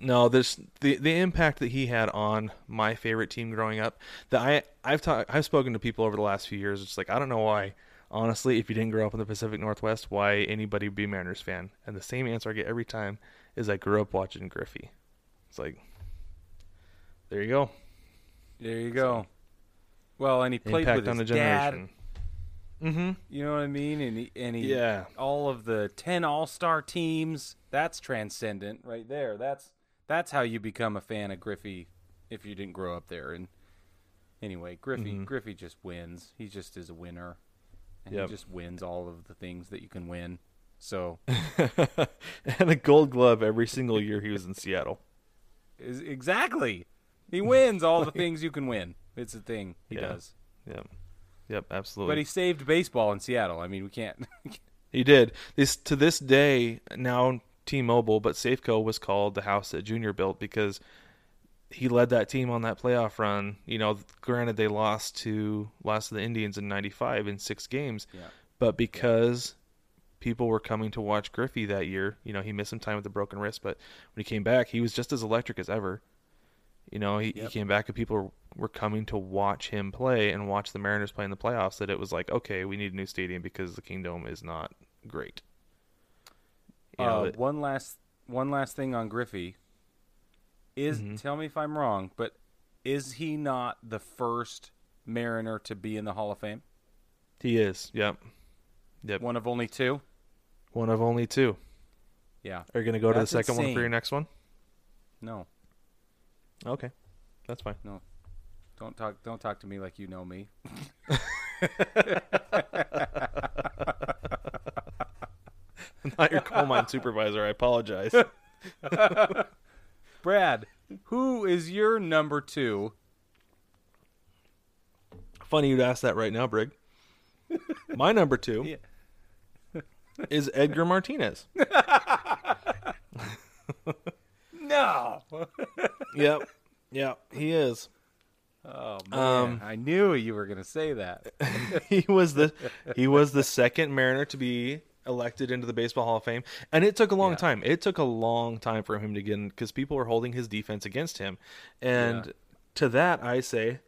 no, this the the impact that he had on my favorite team growing up. That I I've talked I've spoken to people over the last few years. It's like I don't know why. Honestly, if you didn't grow up in the Pacific Northwest, why anybody would be a Mariners fan? And the same answer I get every time is I grew up watching Griffey. It's like there you go.
There you go. Well, and he played with
on
his dad.
Mm-hmm.
You know what I mean? And he, and he,
Yeah.
all of the ten All Star teams. That's transcendent right there. That's that's how you become a fan of Griffey if you didn't grow up there. And anyway, Griffey
Mm-hmm.
Griffey just wins. He just is a winner, and
Yep.
he just wins all of the things that you can win. So
and a Gold Glove every single year he was in Seattle.
is exactly, he wins all the things you can win. It's a thing he
Yeah.
does.
Yep. Yep. Absolutely.
But he saved baseball in Seattle. I mean, we can't.
He did. This to this day now T-Mobile, but Safeco was called the house that Junior built because he led that team on that playoff run. You know, granted they lost to lost to the Indians in '95 in six games,
Yeah.
but because people were coming to watch Griffey that year, you know, he missed some time with a broken wrist, but when he came back, he was just as electric as ever. You know, he, he came back and people were, were coming to watch him play and watch the Mariners play in the playoffs. That it was like, okay, we need a new stadium because the Kingdome is not great. You know,
uh,
it-
one last one last thing on Griffey is
Mm-hmm.
tell me if I'm wrong, but is he not the first Mariner to be in the Hall of Fame?
he is. Yep. Yep. One,
of only two.
One of only two.
Yeah.
Are you going to go to the
That's
second one for your next one?
No,
Okay. That's fine.
no. Don't talk. Don't talk to me like you know me.
not your coal mine supervisor. I apologize.
Brad, who is your number two?
Funny you'd ask that right now, Brig. My number two is Edgar Martinez.
No.
yep. Yep. He is.
Oh man,
Um,
I knew you were gonna say that.
he was the he was the second Mariner to be elected into the Baseball Hall of Fame, and it took a long
Yeah.
time. It took a long time for him to get in because people were holding his defense against him, and
Yeah.
to that I say,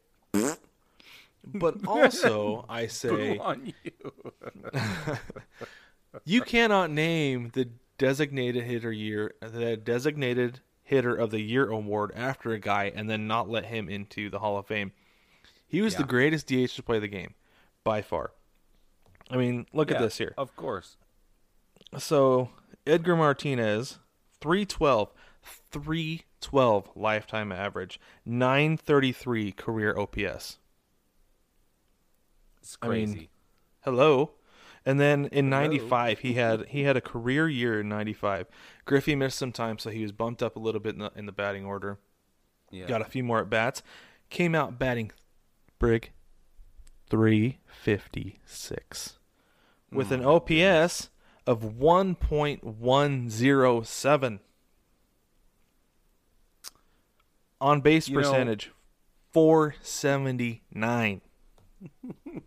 but also I say
you.
you cannot name the designated hitter year the designated hitter of the year award after a guy and then not let him into the Hall of Fame. He was the greatest DH to play the game by far. I mean, look at this here.
Of course.
So Edgar Martinez, 312, 312 lifetime average, 933 career OPS.
It's
I mean,
crazy.
Hello. And then in
Hello.
95 he had he had a career year in 95. Griffey missed some time so he was bumped up a little bit in the, in the batting order.
yeah.
Got a few more at bats. Came out batting Brig 356 with
Mm,
an OPS of 1.107. On base
You know-
percentage 479.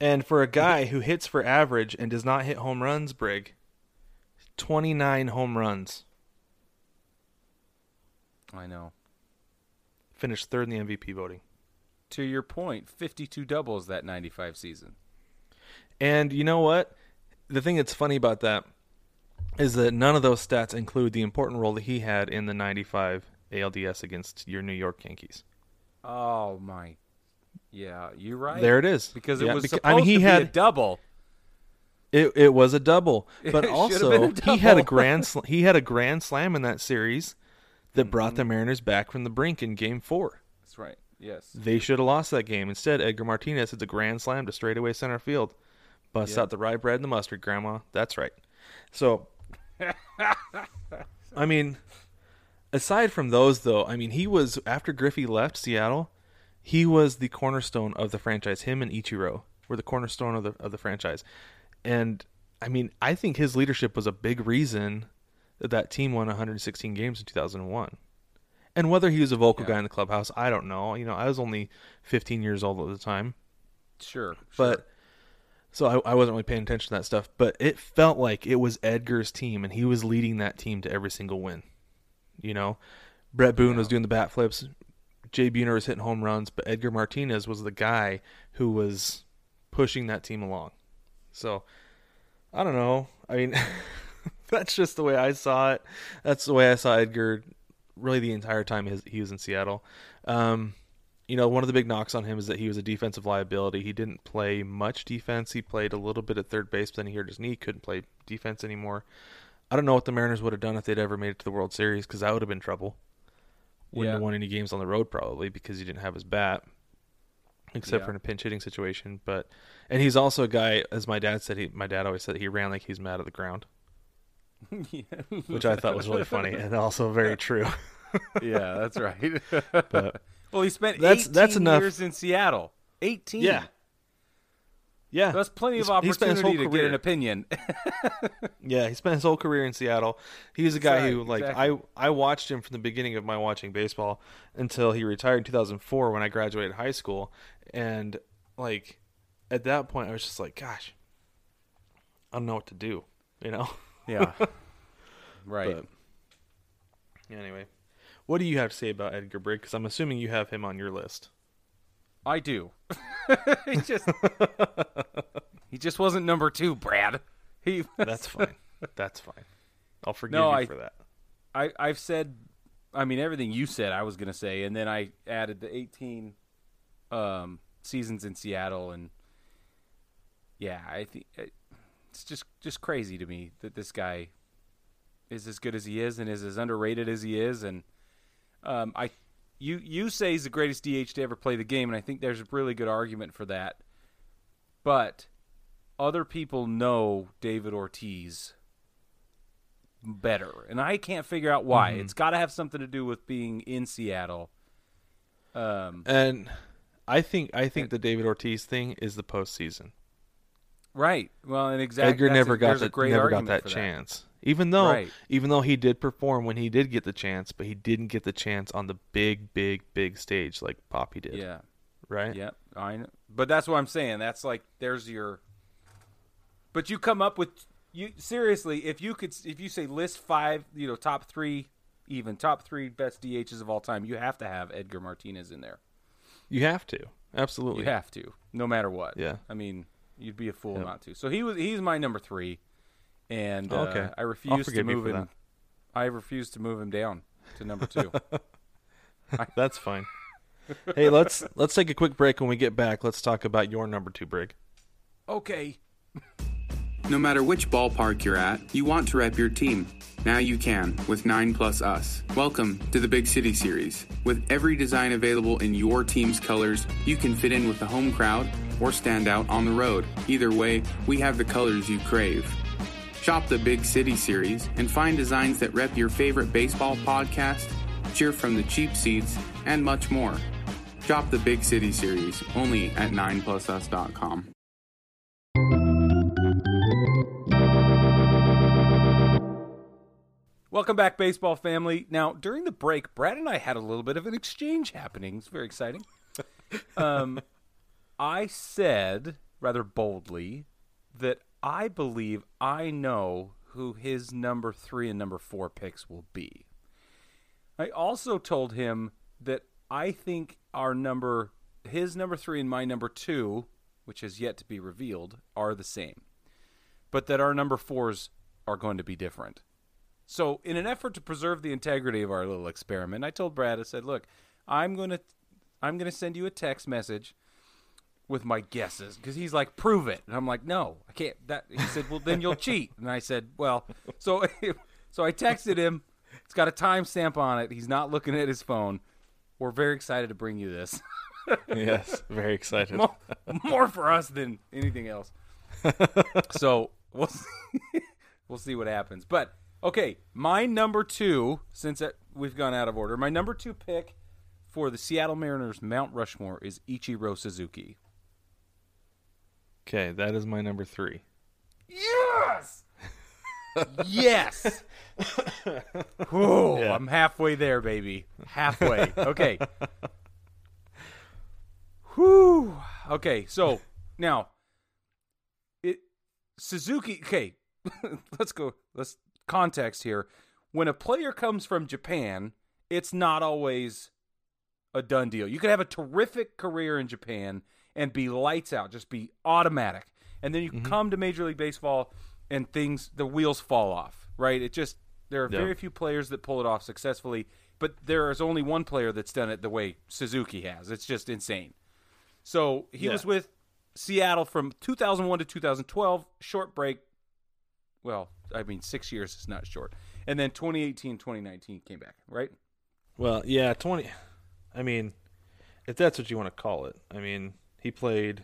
and for a guy who hits for average and does not hit home runs, Brig, 29 home runs.
I know.
Finished third in the MVP voting.
To your point, 52 doubles that 95 season.
And you know what? The thing that's funny about that is that none of those stats include the important role that he had in the 95 ALDS against your New York Yankees.
Oh my. Yeah, you're right.
There it is.
Because
Yeah,
it was
beca-
supposed
I mean, he
to
had
be a double.
it. It was a double, but also
a
he had a grand sl- he had a grand slam in that series that brought
Mm-hmm.
the Mariners back from the brink in Game Four.
That's right. Yes.
They should have lost that game. Instead, Edgar Martinez hits a grand slam to straightaway center field. Busts
Yep.
out the rye bread and the mustard, Grandma. That's right. So, I mean, aside from those, though, I mean, he was after Griffey left Seattle, he was the cornerstone of the franchise. Him and Ichiro were the cornerstone of the of the franchise, and I mean, I think his leadership was a big reason that that team won 116 games in 2001. And whether he was a vocal
Yeah.
guy in the clubhouse, I don't know. You know, I was only 15 years old at the time,
Sure. sure.
So I, I wasn't really paying attention to that stuff. But it felt like it was Edgar's team, and he was leading that team to every single win. You know, Bret Boone was doing the bat flips, Jay Buhner was hitting home runs, but Edgar Martinez was the guy who was pushing that team along. So I don't know. I mean, that's just the way I saw it. That's the way I saw Edgar really the entire time he was in Seattle. Um, you know, one of the big knocks on him is that he was a defensive liability. He didn't play much defense. He played a little bit at third base, but then he hurt his knee, couldn't play defense anymore. I don't know what the Mariners would have done if they'd ever made it to the World Series because that would have been trouble. Wouldn't
Yeah.
have won any games on the road probably because he didn't have his bat, except
Yeah.
for in a pinch hitting situation. But and he's also a guy, as my dad said, he my dad always said he ran like he's mad at the ground,
yeah.
which I thought was really funny and also very true.
yeah, that's right.
But
well, he spent
That's-
18
that's enough.
years in Seattle. 18.
Yeah. yeah,
That's plenty of
He's- he spent his
opportunity to get an opinion.
Yeah, he spent his whole career in Seattle. He was a guy
Right,
who, like,
exactly.
I I watched him from the beginning of my watching baseball until he retired in 2004 when I graduated high school, and like, at that point, I was just like, gosh, I don't know what to do, you know.
yeah. Right.
But anyway, what do you have to say about Edgar Brig? Because I'm assuming you have him on your list.
I do. he just he just wasn't number two, Brad. He
That's fine. That's fine. I'll forgive
No,
you
I-
for that.
I I've said, I mean everything you said. I was gonna say, and then I added the 18 um, seasons in Seattle, and yeah, I think it's just just crazy to me that this guy is as good as he is and is as underrated as he is, and um, I you you say he's the greatest DH to ever play the game, and I think there's a really good argument for that, but other people know David Ortiz better, and I can't figure out why.
Mm-hmm.
It's got to have something to do with being in Seattle. Um,
And I think I think the David Ortiz thing is the postseason.
right. Well, and exactly.
Edgar never
a,
got that never got that chance. Even though
Right.
even though he did perform when he did get the chance, but he didn't get the chance on the big, big, big stage like Papi did.
Yeah.
Right?
Yeah, I know. But that's what I'm saying. That's like there's your. But you come up with you seriously if you could if you say list five you know top three even top three best DHs of all time you have to have Edgar Martinez in there.
You have to. Absolutely.
You have to no matter what.
Yeah.
I mean you'd be a fool
Yep.
not to. So he was he's my number three, and uh,
Okay.
I refuse to move him.
that.
I refuse to move him down to number two.
That's fine. hey, let's let's take a quick break when we get back. Let's talk about your number 2 Brig.
okay.
No matter which ballpark you're at, you want to rep your team. Now you can with 9 Plus Us. Welcome to the Big City Series. With every design available in your team's colors, you can fit in with the home crowd or stand out on the road. Either way, we have the colors you crave. Shop the Big City Series and find designs that rep your favorite baseball podcast, cheer from the cheap seats, and much more. Shop the Big City Series only at 9plusus.com.
Welcome back, baseball family. Now, during the break, Brad and I had a little bit of an exchange happening. It's very exciting. um, I said rather boldly that I believe I know who his number three and number four picks will be. I also told him that I think our number, his number three and my number two, which has yet to be revealed, are the same, but that our number fours are going to be different. So, in an effort to preserve the integrity of our little experiment, I told Brad, I said, "Look, I'm going to I'm going to send you a text message with my guesses because he's like, prove it, and I'm like, no, I can't. That he said, well, then you'll cheat, and I said, well, so so I texted him. It's got a timestamp on it. He's not looking at his phone. We're very excited to bring you this.
yes, very excited.
more, more for us than anything else. so we'll see, we'll see what happens. But okay, my number two, since we've gone out of order, my number two pick for the Seattle Mariners Mount Rushmore is Ichiro Suzuki.
Okay, that is my number 3.
Yes. yes. Whew,
Yeah.
I'm halfway there, baby. Halfway. Okay. Whew. Okay, so now it Suzuki okay, let's go let's context here. When a player comes from Japan, it's not always a done deal. You could have a terrific career in Japan and be lights out, just be automatic. And then you mm-hmm. come to Major League Baseball and things the wheels fall off, right? It just there are
Yeah.
very few players that pull it off successfully, but there is only one player that's done it the way Suzuki has. It's just insane. So he
Yeah.
was with Seattle from 2001 to 2012, short break. Well, I mean, six years is not short. And then 2018, 2019 came back, right?
Well, yeah, 20 I mean, if that's what you want to call it. I mean, he played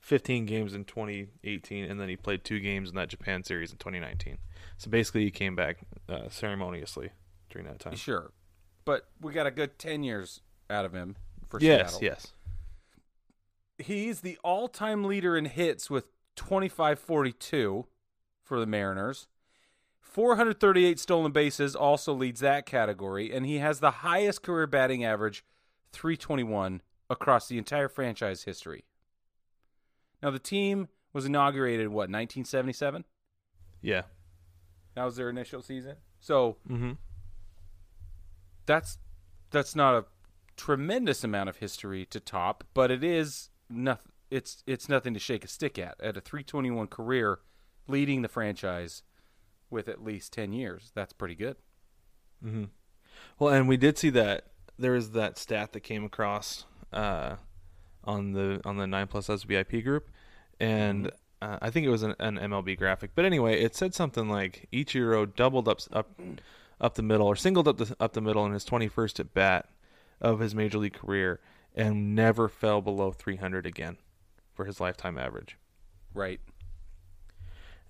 15 games in 2018 and then he played 2 games in that Japan series in 2019. So basically he came back uh, ceremoniously during that time.
Sure. But we got a good 10 years out of him for
Yes,
Seattle.
yes.
He's the all time leader in hits with 2542 for the Mariners. 438 stolen bases also leads that category, and he has the highest career batting average, 321, across the entire franchise history. Now, the team was inaugurated, in what, 1977?
Yeah.
That was their initial season. So
Mhm.
that's that's not a tremendous amount of history to top, but it is nothing. It's it's nothing to shake a stick at. At a 321 career, leading the franchise with at least 10 years, that's pretty good.
Mm-hmm. Well, and we did see that there is that stat that came across uh, on the on the Nine Plus Us VIP group, and uh, I think it was an, an MLB graphic. But anyway, it said something like Ichiro doubled up up up the middle or singled up the up the middle in his 21st at bat of his major league career, and never fell below 300 again for his lifetime average.
Right.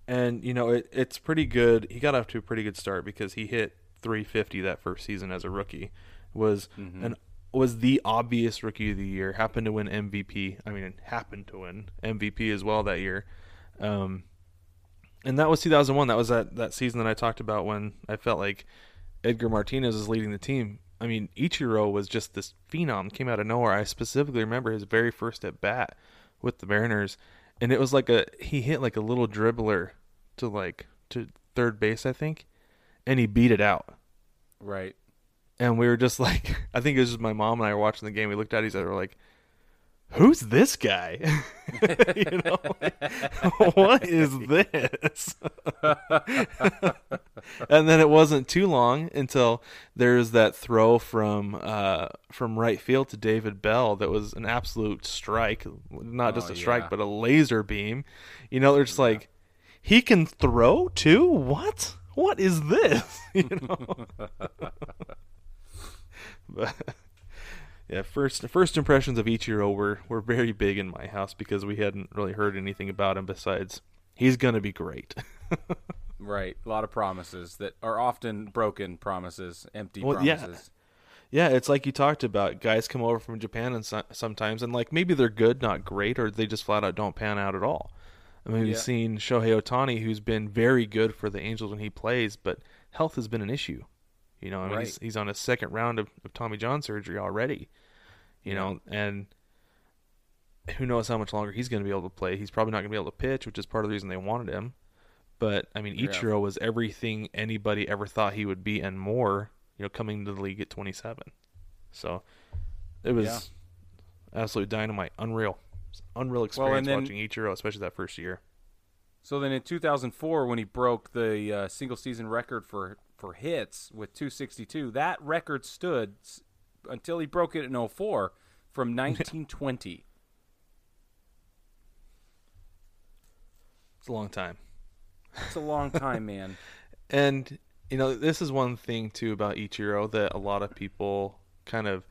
And you know, it, it's pretty good. He got off to a pretty good start because he hit 350 that first season as a rookie. Was an was the obvious rookie of the year. Happened to win MVP. I mean, happened to win MVP as well that year. Um, and that was 2001. That was that that season that I talked about when I felt like Edgar Martinez was leading the team. I mean, Ichiro was just this phenom, came out of nowhere. I specifically remember his very first at bat with the Mariners, and it was like a he hit like a little dribbler to like to third base, I think, and he beat it out.
Right.
And we were just like, I think it was just my mom and I were watching the game. We looked at each other, we're like, "Who's this guy? you know, what is this?" and then it wasn't too long until there's that throw from uh, from right field to David Bell that was an absolute strike, not just
Oh,
a strike,
yeah.
but a laser beam. You know, they're just like, he can throw too. What? What is this? You know. But yeah, first first impressions of Ichiro were were very big in my house because we hadn't really heard anything about him besides he's gonna be great.
Right. A lot of promises that are often broken promises, empty
Well, yeah.
promises.
Yeah, it's like you talked about. Guys come over from Japan and so- sometimes, and like maybe they're good, not great, or they just flat out don't pan out at all. I mean, we've
Yeah.
seen Shohei Ohtani, who's been very good for the Angels when he plays, but health has been an issue. You know, I mean, he's,
Right.
he's on his second round of, of Tommy John surgery already. You know, and who knows how much longer he's going to be able to play. He's probably not going to be able to pitch, which is part of the reason they wanted him. But I mean,
Yeah.
Ichiro was everything anybody ever thought he would be and more. You know, coming to the league at 27. So it was
Yeah.
absolute dynamite, unreal, unreal experience
and then-
watching Ichiro, especially that first year.
So then in 2004, when he broke the uh, single season record for, for hits with 262, that record stood until he broke it in 04 from 1920.
It's a long time.
It's a long time, man.
And you know, this is one thing too about Ichiro that a lot of people kind of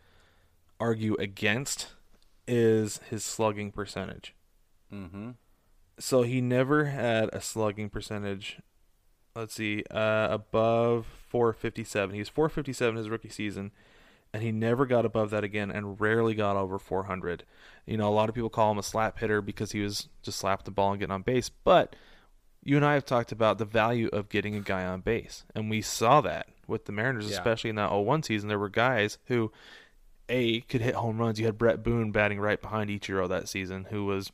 argue against is his slugging percentage.
Mm-hmm.
So he never had a slugging percentage. Let's see, uh, above 457. He was 457 his rookie season, and he never got above that again, and rarely got over 400. You know, a lot of people call him a slap hitter because he was just slapping the ball and getting on base. But you and I have talked about the value of getting a guy on base, and we saw that with the Mariners,
Yeah.
especially in that 01 season. There were guys who, a, could hit home runs. You had Bret Boone batting right behind Ichiro that season, who was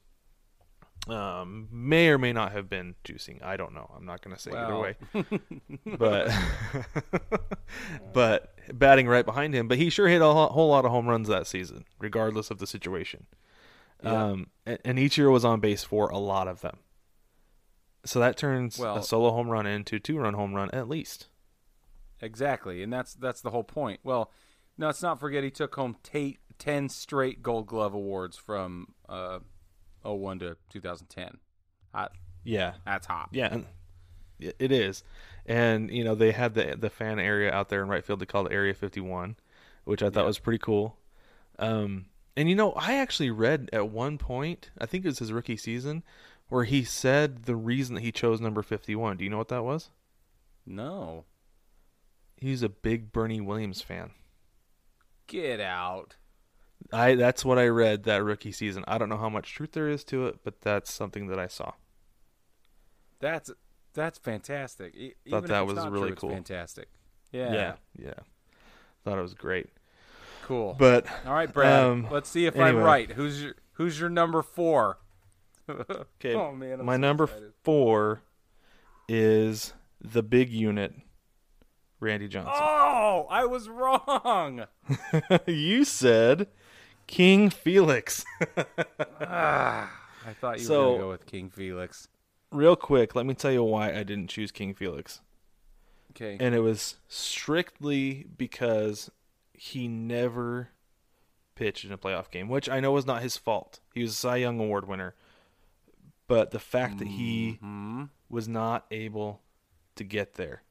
um, may or may not have been juicing. I don't know. I'm not going to say either way. but but batting right behind him. But he sure hit a whole lot of home runs that season, regardless of the situation.
Yeah.
Um, and, and Ichiro was on base for a lot of them. So that turns
Well-
a solo home run into two run home run at least.
Exactly, and that's that's the whole point. Well, no, let's not forget he took home ta- ten straight Gold Glove awards from uh, 01 to 2010. Hot.
Yeah,
That's hot.
Yeah, and it is. And you know they had the the fan area out there in right field. They called it Area 51, which I thought
Yeah.
was pretty cool. Um, and you know I actually read at one point, I think it was his rookie season, where he said the reason that he chose number 51. Do you know what that was?
No,
He's a big Bernie Williams fan.
get out.
I that's what I read that rookie season. I don't know how much truth there is to it, but that's something that I saw.
That's that's fantastic. E-
Thought that was really
true,
cool.
Fantastic. Yeah.
yeah, yeah. Thought it was great.
Cool.
But
All right, Brad.
um,
let's see if
anyway.
I'm right. Who's your Who's your number four?
Okay.
Oh man, I'm
my
so
number
excited.
four is the big unit, Randy Johnson.
Oh, I was wrong.
you said King Felix.
ah, I thought you
So-
were gonna go with King Felix.
Real quick, let me tell you why I didn't choose King Felix.
Okay.
And it was strictly because he never pitched in a playoff game, which I know was not his fault. He was a Cy Young Award winner. But the fact that he
hmm
was not able to get there.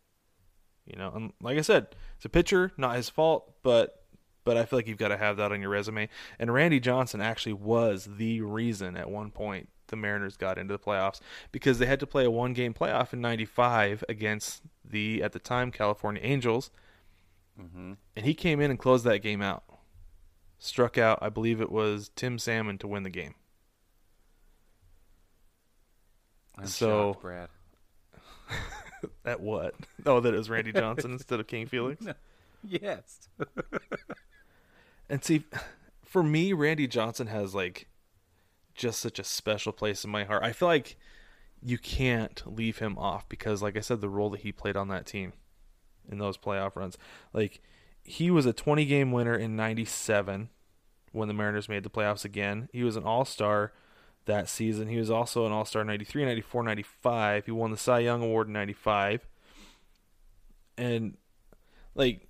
You know, and like I said, it's a pitcher, not his fault, but but I feel like you've got to have that on your resume. And Randy Johnson actually was the reason at one point the Mariners got into the playoffs because they had to play a one game playoff in 95 against the at the time California Angels
hmm
and he came in and closed that game out. Struck out, I believe it was Tim Salmon to win the game.
I'm
So-
shocked, Brad.
At what? Oh, that it was Randy Johnson instead of King Felix.
Yes.
And see, for me, Randy Johnson has like just such a special place in my heart. I feel like you can't leave him off because, like I said, the role that he played on that team in those playoff runs, like he was a 20 game winner in 97 when the Mariners made the playoffs again. He was an all star that season. He was also an all star 93, 94, 95. He won the Cy Young Award in 95. And, like,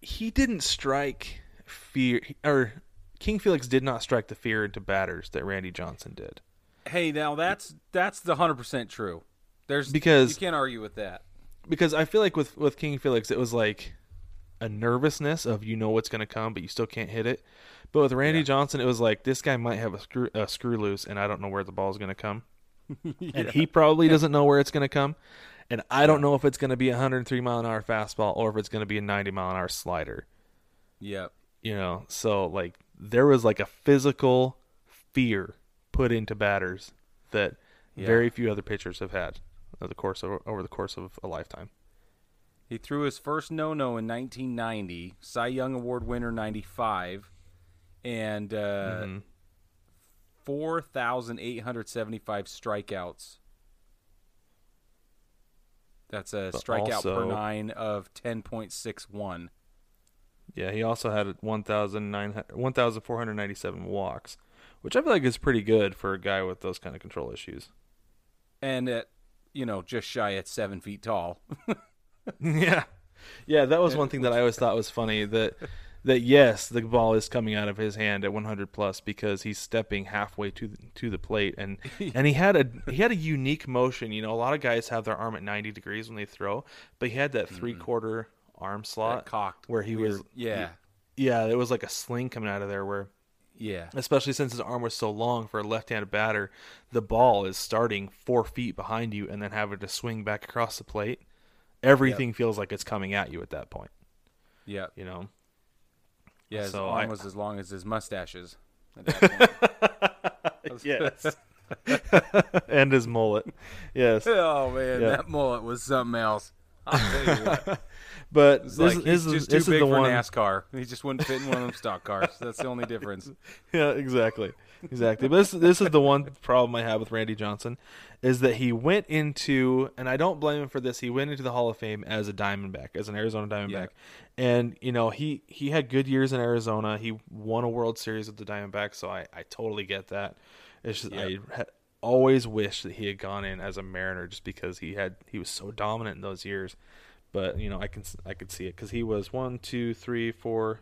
he didn't strike fear, or King Felix did not strike the fear into batters that Randy Johnson did.
Hey, now that's that's the hundred percent true. There's
Because-
you can't argue with that.
Because I feel like with, with King Felix, it was like a nervousness of you know what's going to come, but you still can't hit it. But with Randy
Yeah.
Johnson, it was like this guy might have a screw, a screw loose, and I don't know where the ball's going to come. And he probably doesn't know where it's going to come. And I don't know if it's going to be a 103 mile an hour fastball or if it's going to be a 90 mile an hour slider.
Yep.
You know so like there was like a physical fear put into batters that
Yeah.
very few other pitchers have had over the course of, over the course of a lifetime
He threw his first no-no in 1990, Cy Young Award winner 95, and uh,
Mhm.
4,875 strikeouts. That's a
But
strikeout per nine of 10.61.
yeah he also had 1900 1497 walks which i feel like is pretty good for a guy with those kind of control issues.
And at, you know, just shy at seven feet tall.
yeah. Yeah that was one thing that i always thought was funny that that yes the ball is coming out of his hand at 100 plus because he's stepping halfway to to the plate. And and he had a he had a unique motion. You know a lot of guys have their arm at 90 degrees when they throw but he had that mm-hmm. three quarter arm slot
cocked.
where he
weird-
was
Yeah.
yeah it was like a sling coming out of there where
Yeah.
especially since his arm was so long for a left-handed batter the ball is starting four feet behind you and then having to swing back across the plate everything feels like it's coming at you at that point
Yeah.
you know
Yeah. His
So
arm
I-
was as long as his mustaches. At that point.
yes and his mullet yes
oh man,
Yeah.
that mullet was something else. I'll tell you what.
But this,
like
this
he's
is
just
this
too
is
big
the
for
one.
NASCAR. He just wouldn't fit in one of them stock cars. That's the only difference.
yeah exactly. Exactly. But this this is the one problem i have with randy johnson is that he went into and i don't blame him for this he went into the hall of fame as a diamondback as an arizona diamondback. And you know he he had good years in arizona. He won a world series with the diamondbacks so i i totally get that. It's just i ha- always wish that he had gone in as a mariner just because he had he was so dominant in those years but you know i can i could see it because he was one two three four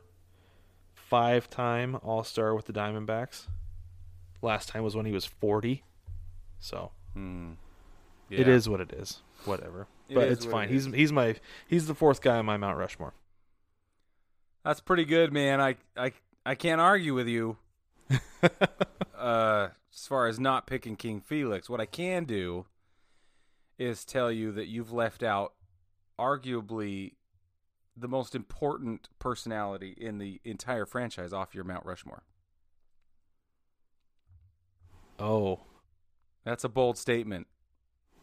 five time All Star with the Diamondbacks. Last time was when he was 40. So
Hmm. Yeah.
is what it is. Whatever.
It
but
is
it's
what
fine.
it
He's he's my he's the fourth guy on my Mount Rushmore.
That's pretty good, man. I I I can't argue with you. uh, as far as not picking King Felix, what I can do is tell you that you've left out arguably the most important personality in the entire franchise off your Mount Rushmore.
Oh,
That's a bold statement.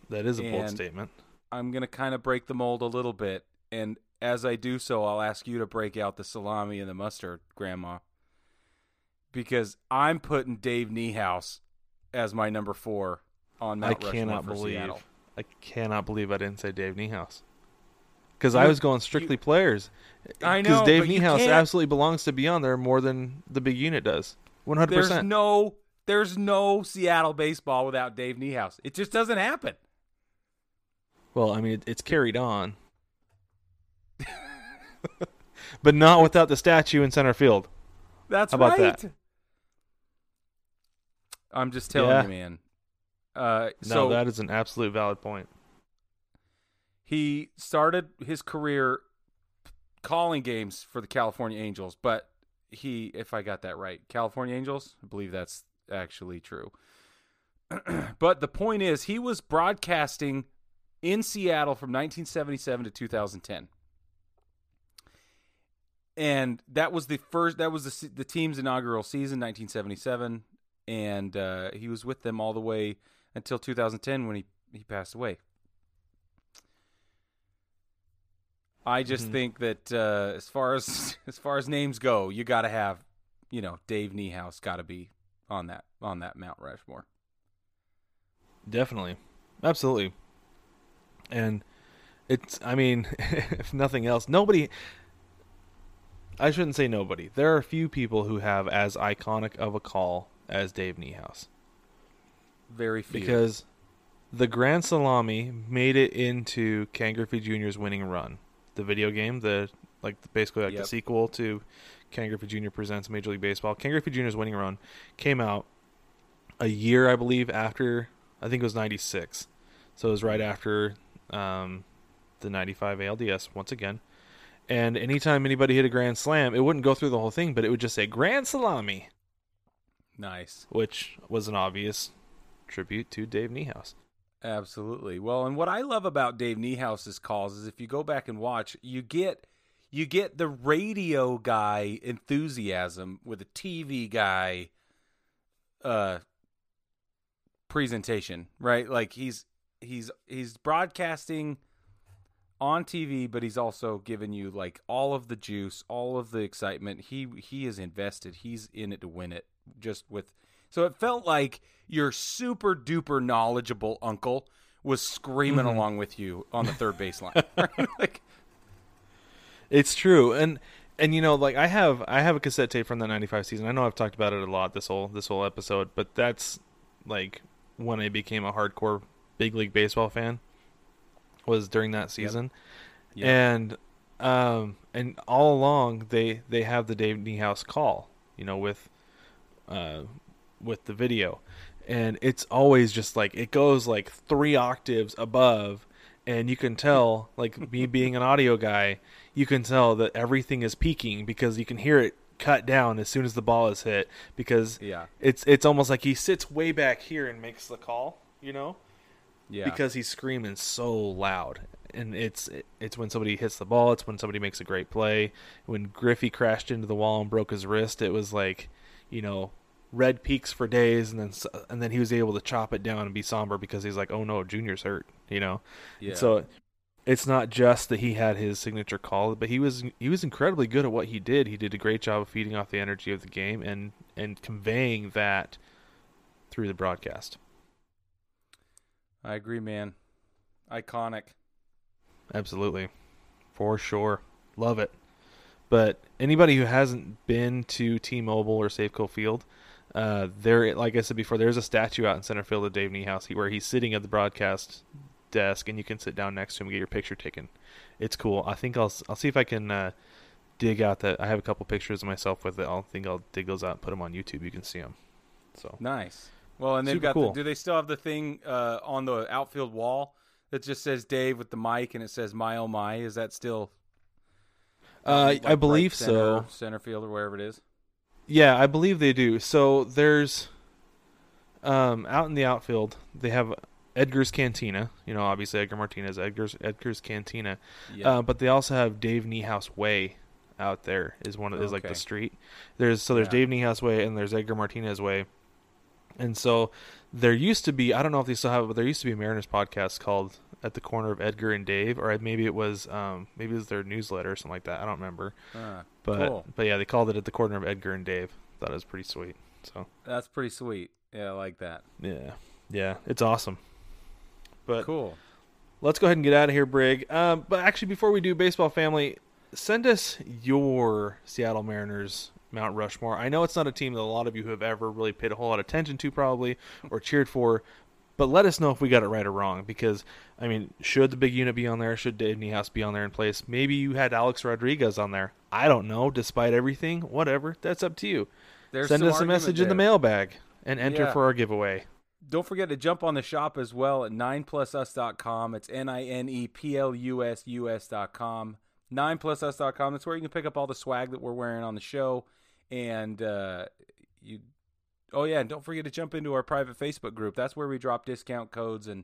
that is a bold statement.
I'm going to kind of break the mold a little bit. And as I do so, I'll ask you to break out the salami and the mustard, Grandma. Because I'm putting Dave Niehaus as my number four on Mount
I
Rushmore
cannot believe
Seattle.
I cannot believe I didn't say Dave Niehaus. Because I was going strictly players.
I know Because Dave
Niehaus absolutely belongs to be on there more than the big unit does. One hundred
There's
percent.
no, there's no Seattle baseball without Dave Niehaus. It just doesn't happen.
Well, I mean, it, it's carried on, but not without the statue in center field.
That's
How about
right.
that?
I'm just telling
Yeah.
you, man. Uh,
No,
so
that is an absolute valid point.
He started his career calling games for the California Angels, but he, if I got that right, California Angels, I believe that's actually true. but the point is, he was broadcasting in Seattle from 1977 to 2010. And that was the first. That was the the team's inaugural season, 1977, and uh, he was with them all the way until 2010 when he he passed away. I just think that uh, as far as as far as names go, you got to have, you know, Dave Niehaus got to be on that on that Mount Rushmore.
Definitely. Absolutely. And it's I mean, if nothing else, nobody I shouldn't say nobody. There are few people who have as iconic of a call as Dave Niehaus.
Very few.
Because the Grand Salami made it into Griffey Jr.'s winning run. The video game, the like basically like
Yep.
the sequel to Ken Griffey Jr. presents Major League Baseball. Ken Griffey Jr.'s winning run came out a year, I believe, after I think it was '96. So it was right after um, the '95 ALDS once again. And anytime anybody hit a grand slam, it wouldn't go through the whole thing, but it would just say Grand Salami,
nice.
which was an obvious tribute to Dave Niehaus.
Absolutely. Well, and what I love about Dave Niehaus's calls is if you go back and watch, you get you get the radio guy enthusiasm with a TV guy uh presentation, right? Like he's he's he's broadcasting on TV, but he's also giving you like all of the juice, all of the excitement. He he is invested. He's in it to win it. Just with so it felt like your super duper knowledgeable uncle was screaming along with you on the third baseline. Right? like
It's true, and and you know, like I have I have a cassette tape from that '95 season. I know I've talked about it a lot this whole this whole episode, but that's like when I became a hardcore big league baseball fan was during that season,
Yep.
and um and all along they they have the Dave Niehaus call, you know, with uh with the video, and it's always just like it goes like three octaves above and you can tell like me being an audio guy you can tell that everything is peaking because you can hear it cut down as soon as the ball is hit because
Yeah.
it's it's almost like he sits way back here and makes the call you know
yeah.
because he's screaming so loud and it's it's when somebody hits the ball it's when somebody makes a great play when griffey crashed into the wall and broke his wrist it was like you know red peaks for days and then and then he was able to chop it down and be somber because he's like oh no junior's hurt you know
yeah.
so it's not just that he had his signature call but he was he was incredibly good at what he did he did a great job of feeding off the energy of the game and and conveying that through the broadcast
I agree, man. Iconic.
Absolutely. For sure. Love it. But anybody who hasn't been to T-Mobile or Safeco Field, uh, there, like I said before, there's a statue out in center field of Dave Niehaus where he's sitting at the broadcast desk, and you can sit down next to him and get your picture taken. It's cool. I think I'll I'll see if I can uh, dig out that. I have a couple pictures of myself with it. I'll think I'll dig those out and put them on YouTube. You can see them. So
Nice. Well, and they've
Super
got.
cool.
The, do they still have the thing uh, on the outfield wall that just says Dave with the mic and it says "My oh my"? Is that still?
uh,
like,
I
right
believe
center,
so.
Center field or wherever it is.
Yeah, I believe they do. So there's um out in the outfield, they have Edgar's Cantina. You know, obviously Edgar Martinez, Edgar's Edgar's Cantina.
Yeah.
Uh, but they also have Dave Niehaus Way out there is one of is like the street. There's so there's
Yeah.
Dave Niehaus Way and there's Edgar Martinez Way. And so there used to be I don't know if they still have it, but there used to be a Mariners podcast called At the Corner of Edgar and Dave, or maybe it was um maybe it was their newsletter or something like that. I don't remember.
Ah,
But
Cool.
but yeah, they called it at the corner of Edgar and Dave. Thought it was pretty sweet. So
that's pretty sweet. Yeah, I like that.
yeah, yeah, it's awesome. But
Cool.
let's go ahead and get out of here, Brig. Um, but actually, before we do, baseball family, send us your Seattle Mariners Mount Rushmore. I know it's not a team that a lot of you have ever really paid a whole lot of attention to, probably, or cheered for. But let us know if we got it right or wrong. Because I mean, should the big unit be on there? Should Dave Niehaus be on there in place? Maybe you had Alex Rodriguez on there. I don't know. Despite everything, whatever. That's up to you.
There's
Send us a message in the mailbag and enter
Yeah.
for our giveaway.
Don't forget to jump on the shop as well at 9plusus.com. It's N I N E P L U S U S.com. 9plusus.com. That's where you can pick up all the swag that we're wearing on the show. And uh, you, oh, yeah, and don't forget to jump into our private Facebook group. That's where we drop discount codes and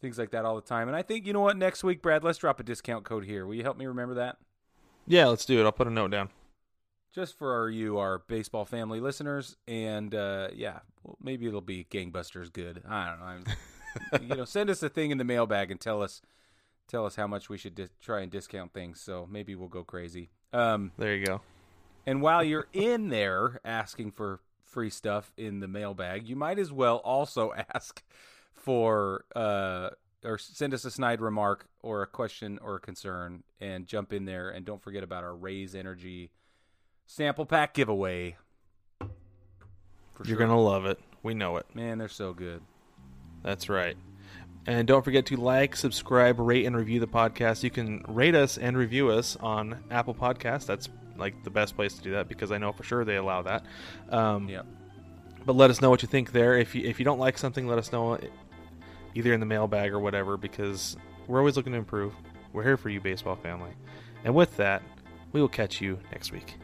things like that all the time. And I think, you know what, next week, Brad, let's drop a discount code here. Will you help me remember that?
Yeah, let's do it. I'll put a note down.
just for you, our baseball family listeners, and uh, yeah, well, maybe it'll be gangbusters good. I don't know. I'm, you know, send us a thing in the mailbag and tell us tell us how much we should dis- try and discount things. So maybe we'll go crazy. Um,
There you go.
and while you're in there asking for free stuff in the mailbag, you might as well also ask for uh, or send us a snide remark or a question or a concern and jump in there. And don't forget about our Raze Energy sample pack giveaway. For
You're
sure.
gonna love it. We know it.
Man, they're so good.
That's right. And don't forget to like, subscribe, rate, and review the podcast. You can rate us and review us on Apple Podcasts. That's like the best place to do that because I know for sure they allow that. Um,
Yep.
But let us know what you think there. If you if you don't like something, let us know either in the mailbag or whatever because we're always looking to improve. We're here for you, baseball family. And with that, we will catch you next week.